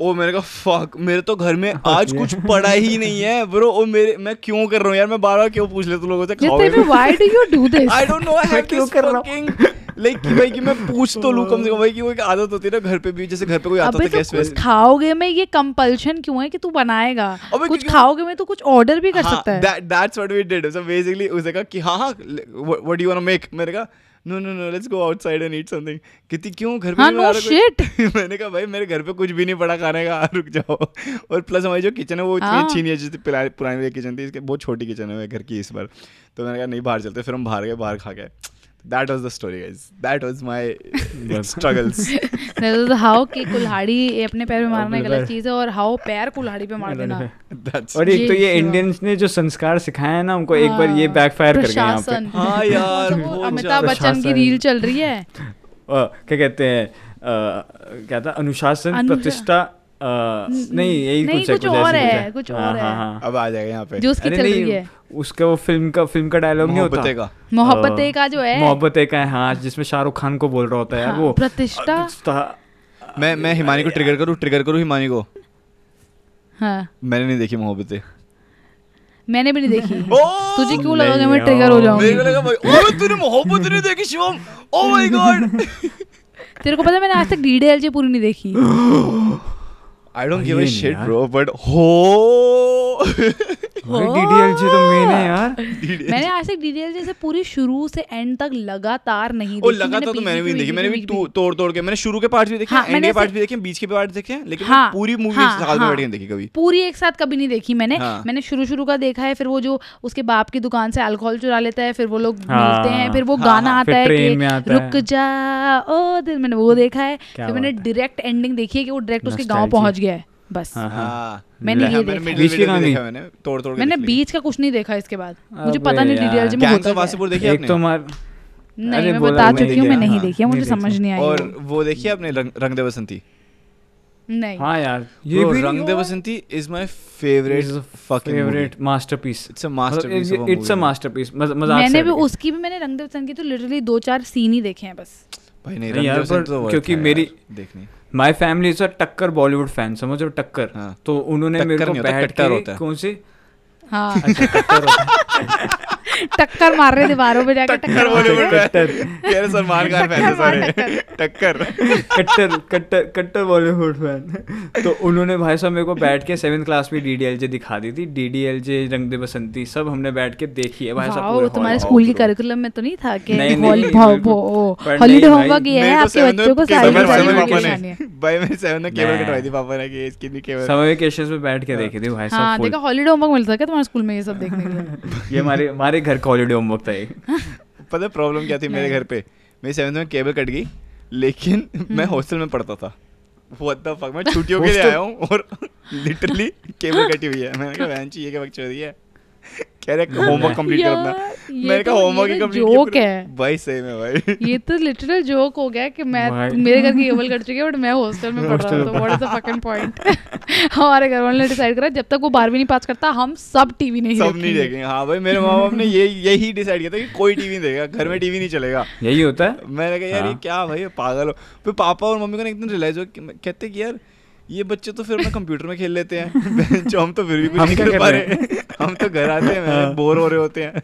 ओ मैंने कहा फक मेरे तो घर में आज कुछ पड़ा ही नहीं है ब्रो ओ मेरे मैं क्यों कर रहा हूँ यार? मैं बार बार क्यों पूछ लेता हूँ लोगों से? Just खाओगे? why do you do this? I don't know. I मैं क्यों कर रहा हूँ? लाइक कि भाई कि मैं पूछ तो लूँ कम से कम भाई कि वो एक आदत होती है ना घर पे भी जैसे घर पे कोई आता था तो गेस्ट वेस्ट खाओगे में ये कंपल्शन क्यों है कि तू बनाएगा? अबे कुछ खाओगे में तो कुछ ऑर्डर भी कर हाँ, सकता है। that's what we did. So basically उसने कहा कि हाँ हाँ what do you want to make? मैंने कहा no no no let's go outside and eat something कहती क्यों घर पे हाँ, no कुछ?" मैंने कहा भाई मेरे घर पे कुछ भी नहीं पड़ा खाने का रुक जाओ. और प्लस हमारी जो किचन है वो इतनी हाँ। अच्छी नहीं है जितनी पुरानी किचन थी इसके बहुत छोटी किचन है घर की इस बार। तो मैंने कहा नहीं बाहर चलते फिर हम बाहर गए बाहर खा गए that was the story guys that was my struggles how कि कुल्हाड़ी ये अपने पैर में मारना गलत। चीज़ है और हाउ पैर कुल्हाड़ी पे मार देना और एक तो ये। इंडियंस ने जो संस्कार सिखाए हैं ना हमको एक बार ये हाँ, बैकफायर कर गया यहाँ पे। हाँ यार, बहुत अमिताभ बच्चन की। रील चल रही है क्या कहते हैं क्या था अनुशासन प्रतिष्ठा अ, नहीं यही नहीं, कुछ कुछ कुछ और है, कुछ हाँ, और हाँ, है। हाँ। अब आ जाएगा यहाँ पे। जो उसकी चल रही है। उसका वो फ़िल्म का फ़िल्म का डायलॉग नहीं होता। का। मोहब्बत का जो है। मोहब्बत का है हाँ जिसमें शाहरुख खान को बोल रहा होता है यार वो। प्रतिष्ठा। मैं मैं हिमानी को ट्रिगर करूँ? ट्रिगर करूँ हिमानी को? हाँ। मैंने नहीं देखी मोहब्बतें। मैंने भी नहीं देखी। तुझे क्यों लगा कि मैं ट्रिगर हो मेरे को लगा ओए तूने मोहब्बत नहीं देखी शिवम? ओह माय गॉड तेरे को पता है मैंने आज तक डीडीएलजे पूरी नहीं देखी। आई डोंट गिव अ ये नहीं शिट यार। ब्रो बट हो। डीडीएलजे तो मेन है यार। मैंने आज तक डीडीएलजे से पूरी शुरू से एंड तक लगातार नहीं देखी लगा था तो मैंने भी देखी मैंने भी तोड़ तोड़ के मैंने शुरू के पार्ट्स भी देखे हाँ, एंड के ऐसे- पार्ट्स भी देखे बीच के पार्ट्स देखे लेकिन हाँ, पूरी मूवी हाँ, साथ में हाँ। बैठ के देखी कभी। पूरी एक साथ कभी नहीं देखी मैंने। हाँ। मैंने शुरू शुरू का देखा है फिर वो जो उसके बाप की दुकान से अल्कोहल चुरा लेता है फिर वो लोग हाँ, मिलते हैं फिर वो हाँ, गाना हाँ, आता है कि रुक जा ओ दिल मैंने वो देखा है। फिर मैंने डायरेक्ट एंडिंग देखी है कि वो डायरेक्ट उसके गाँव पहुँच गया। है बस। हाँ, हाँ। हाँ। मैंने ये देखा। मैंने तोड़ तोड़ मैंने बीच का कुछ नहीं देखा इसके बाद। मुझे पता नहीं। डीडीएलजे में होता है। वासेपुर देखी एक तो मार नहीं मैं बता चुकी हूँ मैं नहीं देखी है मुझे समझ नहीं आई। और वो। वो देखी आपने रंग दे बसंती नहीं। हाँ यार ये Bro, भी Rang De Basanti is my favourite fucking favourite masterpiece it's a masterpiece it's a masterpiece मज़ाक मैंने भी उसकी भी मैंने रंग दे बसंत की तो लिटरली दो चार सीन ही देखे हैं बस। भाई नहीं रंग दे बसंती तो क्योंकि मेरी- देखनी माय फैमिली इज़ अ टक्कर बॉलीवुड फ़ैन समझ रहे टक्कर हाँ। तो उन्होंने मेरे को बैठ कर के होता है। कौन सी? हाँ। अच्छा टक्कर है मार रहे दीवारों पे जाकर टक्कर टक्कर मार बोले रहे टक्कर। सलमान खान फ़ैन है टक्कर सारे टक्कर। कट्टर कट्टर कट्टर बॉलीवुड फ़ैन। तो उन्होंने भाई साहब मेरे को बैठ के सेवन क्लास में डीडीएलजे दिखा दी थी। डीडीएलजे रंग दे बसंती सब हमने बैठ के देखी है भाई साहब पूरे तुम्हारे स्कूल की करिकुलम में तो नहीं था कि। भो- हॉलीडे होमवर्क ये है आपके बच्चों को सारी है। भाई मेरे सेवन में केबल कटवाई थी पापा ने कि इसकी नहीं केबल समर वेकेशन में बैठ के देखी थी भाई हाँ साहब देखा full। हॉलीडे होमवर्क मिलता है क्या तुम्हारे स्कूल में ये सब देखने के लिए? ये हमारे हमारे घर का हॉलीडे होमवर्क था एक पता है प्रॉब्लम क्या थी मेरे घर पे? मेरी सेवन्थ में केबल कट गई लेकिन मैं हम्म। हॉस्टल में पढ़ता था। व्हाट द फक मैं छुट्टियों के लिए आया हूँ और लिटरली केबल कटी हुई है। मैंने कहा ये क्या बकचोदी है? कह रहे होमवर्क कंप्लीट कर अपना यार, मैंने कहा तो- होमवर्क ये ही तो कंप्लीट joke है। भाई सही में भाई। ये तो लिटरल जोक हो गया कि मैं मेरे घर की केबल कट चुकी है बट मैं हॉस्टल में पढ़ रहा हूँ तो what is the fucking point हमारे घर वालों ने डिसाइड करा जब तक वो बारहवीं नहीं पास करता हम सब टीवी नहीं सब नहीं देखेंगे। हाँ भाई मेरे माँ बाप ने ये यही डिसाइड किया था कि कोई टीवी नहीं देखेगा घर में टीवी नहीं चलेगा। यही होता है? मैंने कहा यार ये हाँ। क्या भाई पागल हो। फिर पापा और मम्मी को ना एक रियलाइज़ हो कहते कि यार ये बच्चे तो फिर अपना कंप्यूटर में खेल लेते हैं। जो हम तो फिर भी कुछ नहीं कर पा रहे हम तो घर आते हैं हाँ। बोर हो रहे होते हैं।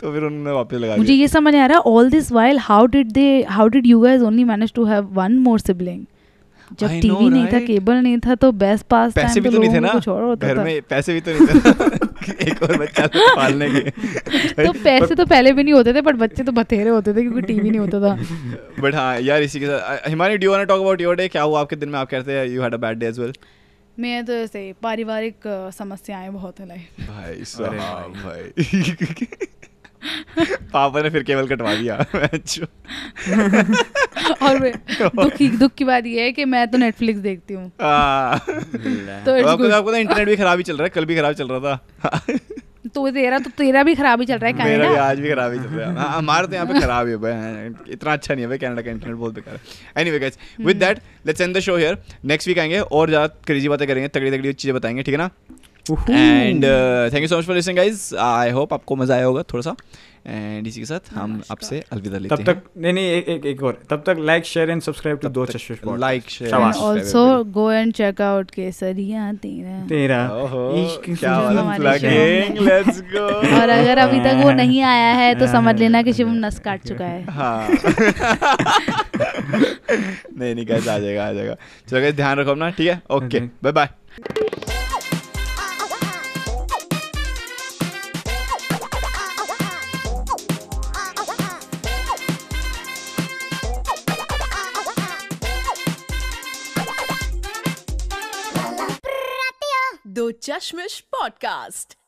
तो फिर उन्होंने वापस लगा मुझे ये समझ आ रहा है all this while how did they how did you guys only manage to have one more sibling जब टीवी नहीं था केबल नहीं था तो बेस्ट पास पैसे भी तो नहीं थे ना? घर में पैसे भी तो नहीं थे। एक और बच्चा तो पालने के तो पैसे तो पहले भी नहीं होते थे बट बच्चे तो बथेरे होते थे क्योंकि टीवी नहीं होता था। बट हाँ यार इसी के साथ Himani do want talk about your day क्या हुआ आपके दिन में? आप कहते हैं you had a bad day as well मैं तो ऐसे पारिवारिक समस्याएँ बहुत है लाइफ भाई साहब भाई। पापा ने फिर केबल कटवा दिया अच्छा और मैं दुख की दुख की बात ये है कि मैं तो नेटफ्लिक्स देखती हूँ। हाँ। तो आपको आपको तो इंटरनेट भी खराब ही चल रहा है कल भी खराब चल रहा था। तो तेरा तो तेरा भी खराब ही चल रहा है मेरा भी आज भी खराब ही चल रहा है। हाँ, हमारा तो यहाँ पे खराब ही है भाई इतना अच्छा नहीं है भाई कनाडा का इंटरनेट बहुत बेकार है। Anyway guys with that let's end the show here next week आएँगे और ज़्यादा क्रेजी बातें करेंगे तगड़ी तगड़ी चीज़ें बताएँगे ठीक है ना? And thank you so much for listening guys I hope आपको मज़ा आया होगा थोड़ा सा। एंड इसी के साथ हम आपसे अलविदा लेते हैं। तब तक नहीं नहीं एक एक एक और। तब तक like share and subscribe to दो चश्मे हैं लाइक शेयर शाबाश। Also go and check out Kesariya तेरा तेरा ओहो इश्क क्या प्लगिंग लेट्स गो और अगर अभी तक वो नहीं आया है तो समझ लेना कि शिवम नस काट चुका है। हाँ। नहीं नहीं guys, आ जाएगा आ जाएगा। चलो guys, ध्यान रखो अपना ठीक है? Okay bye bye Chashmish podcast.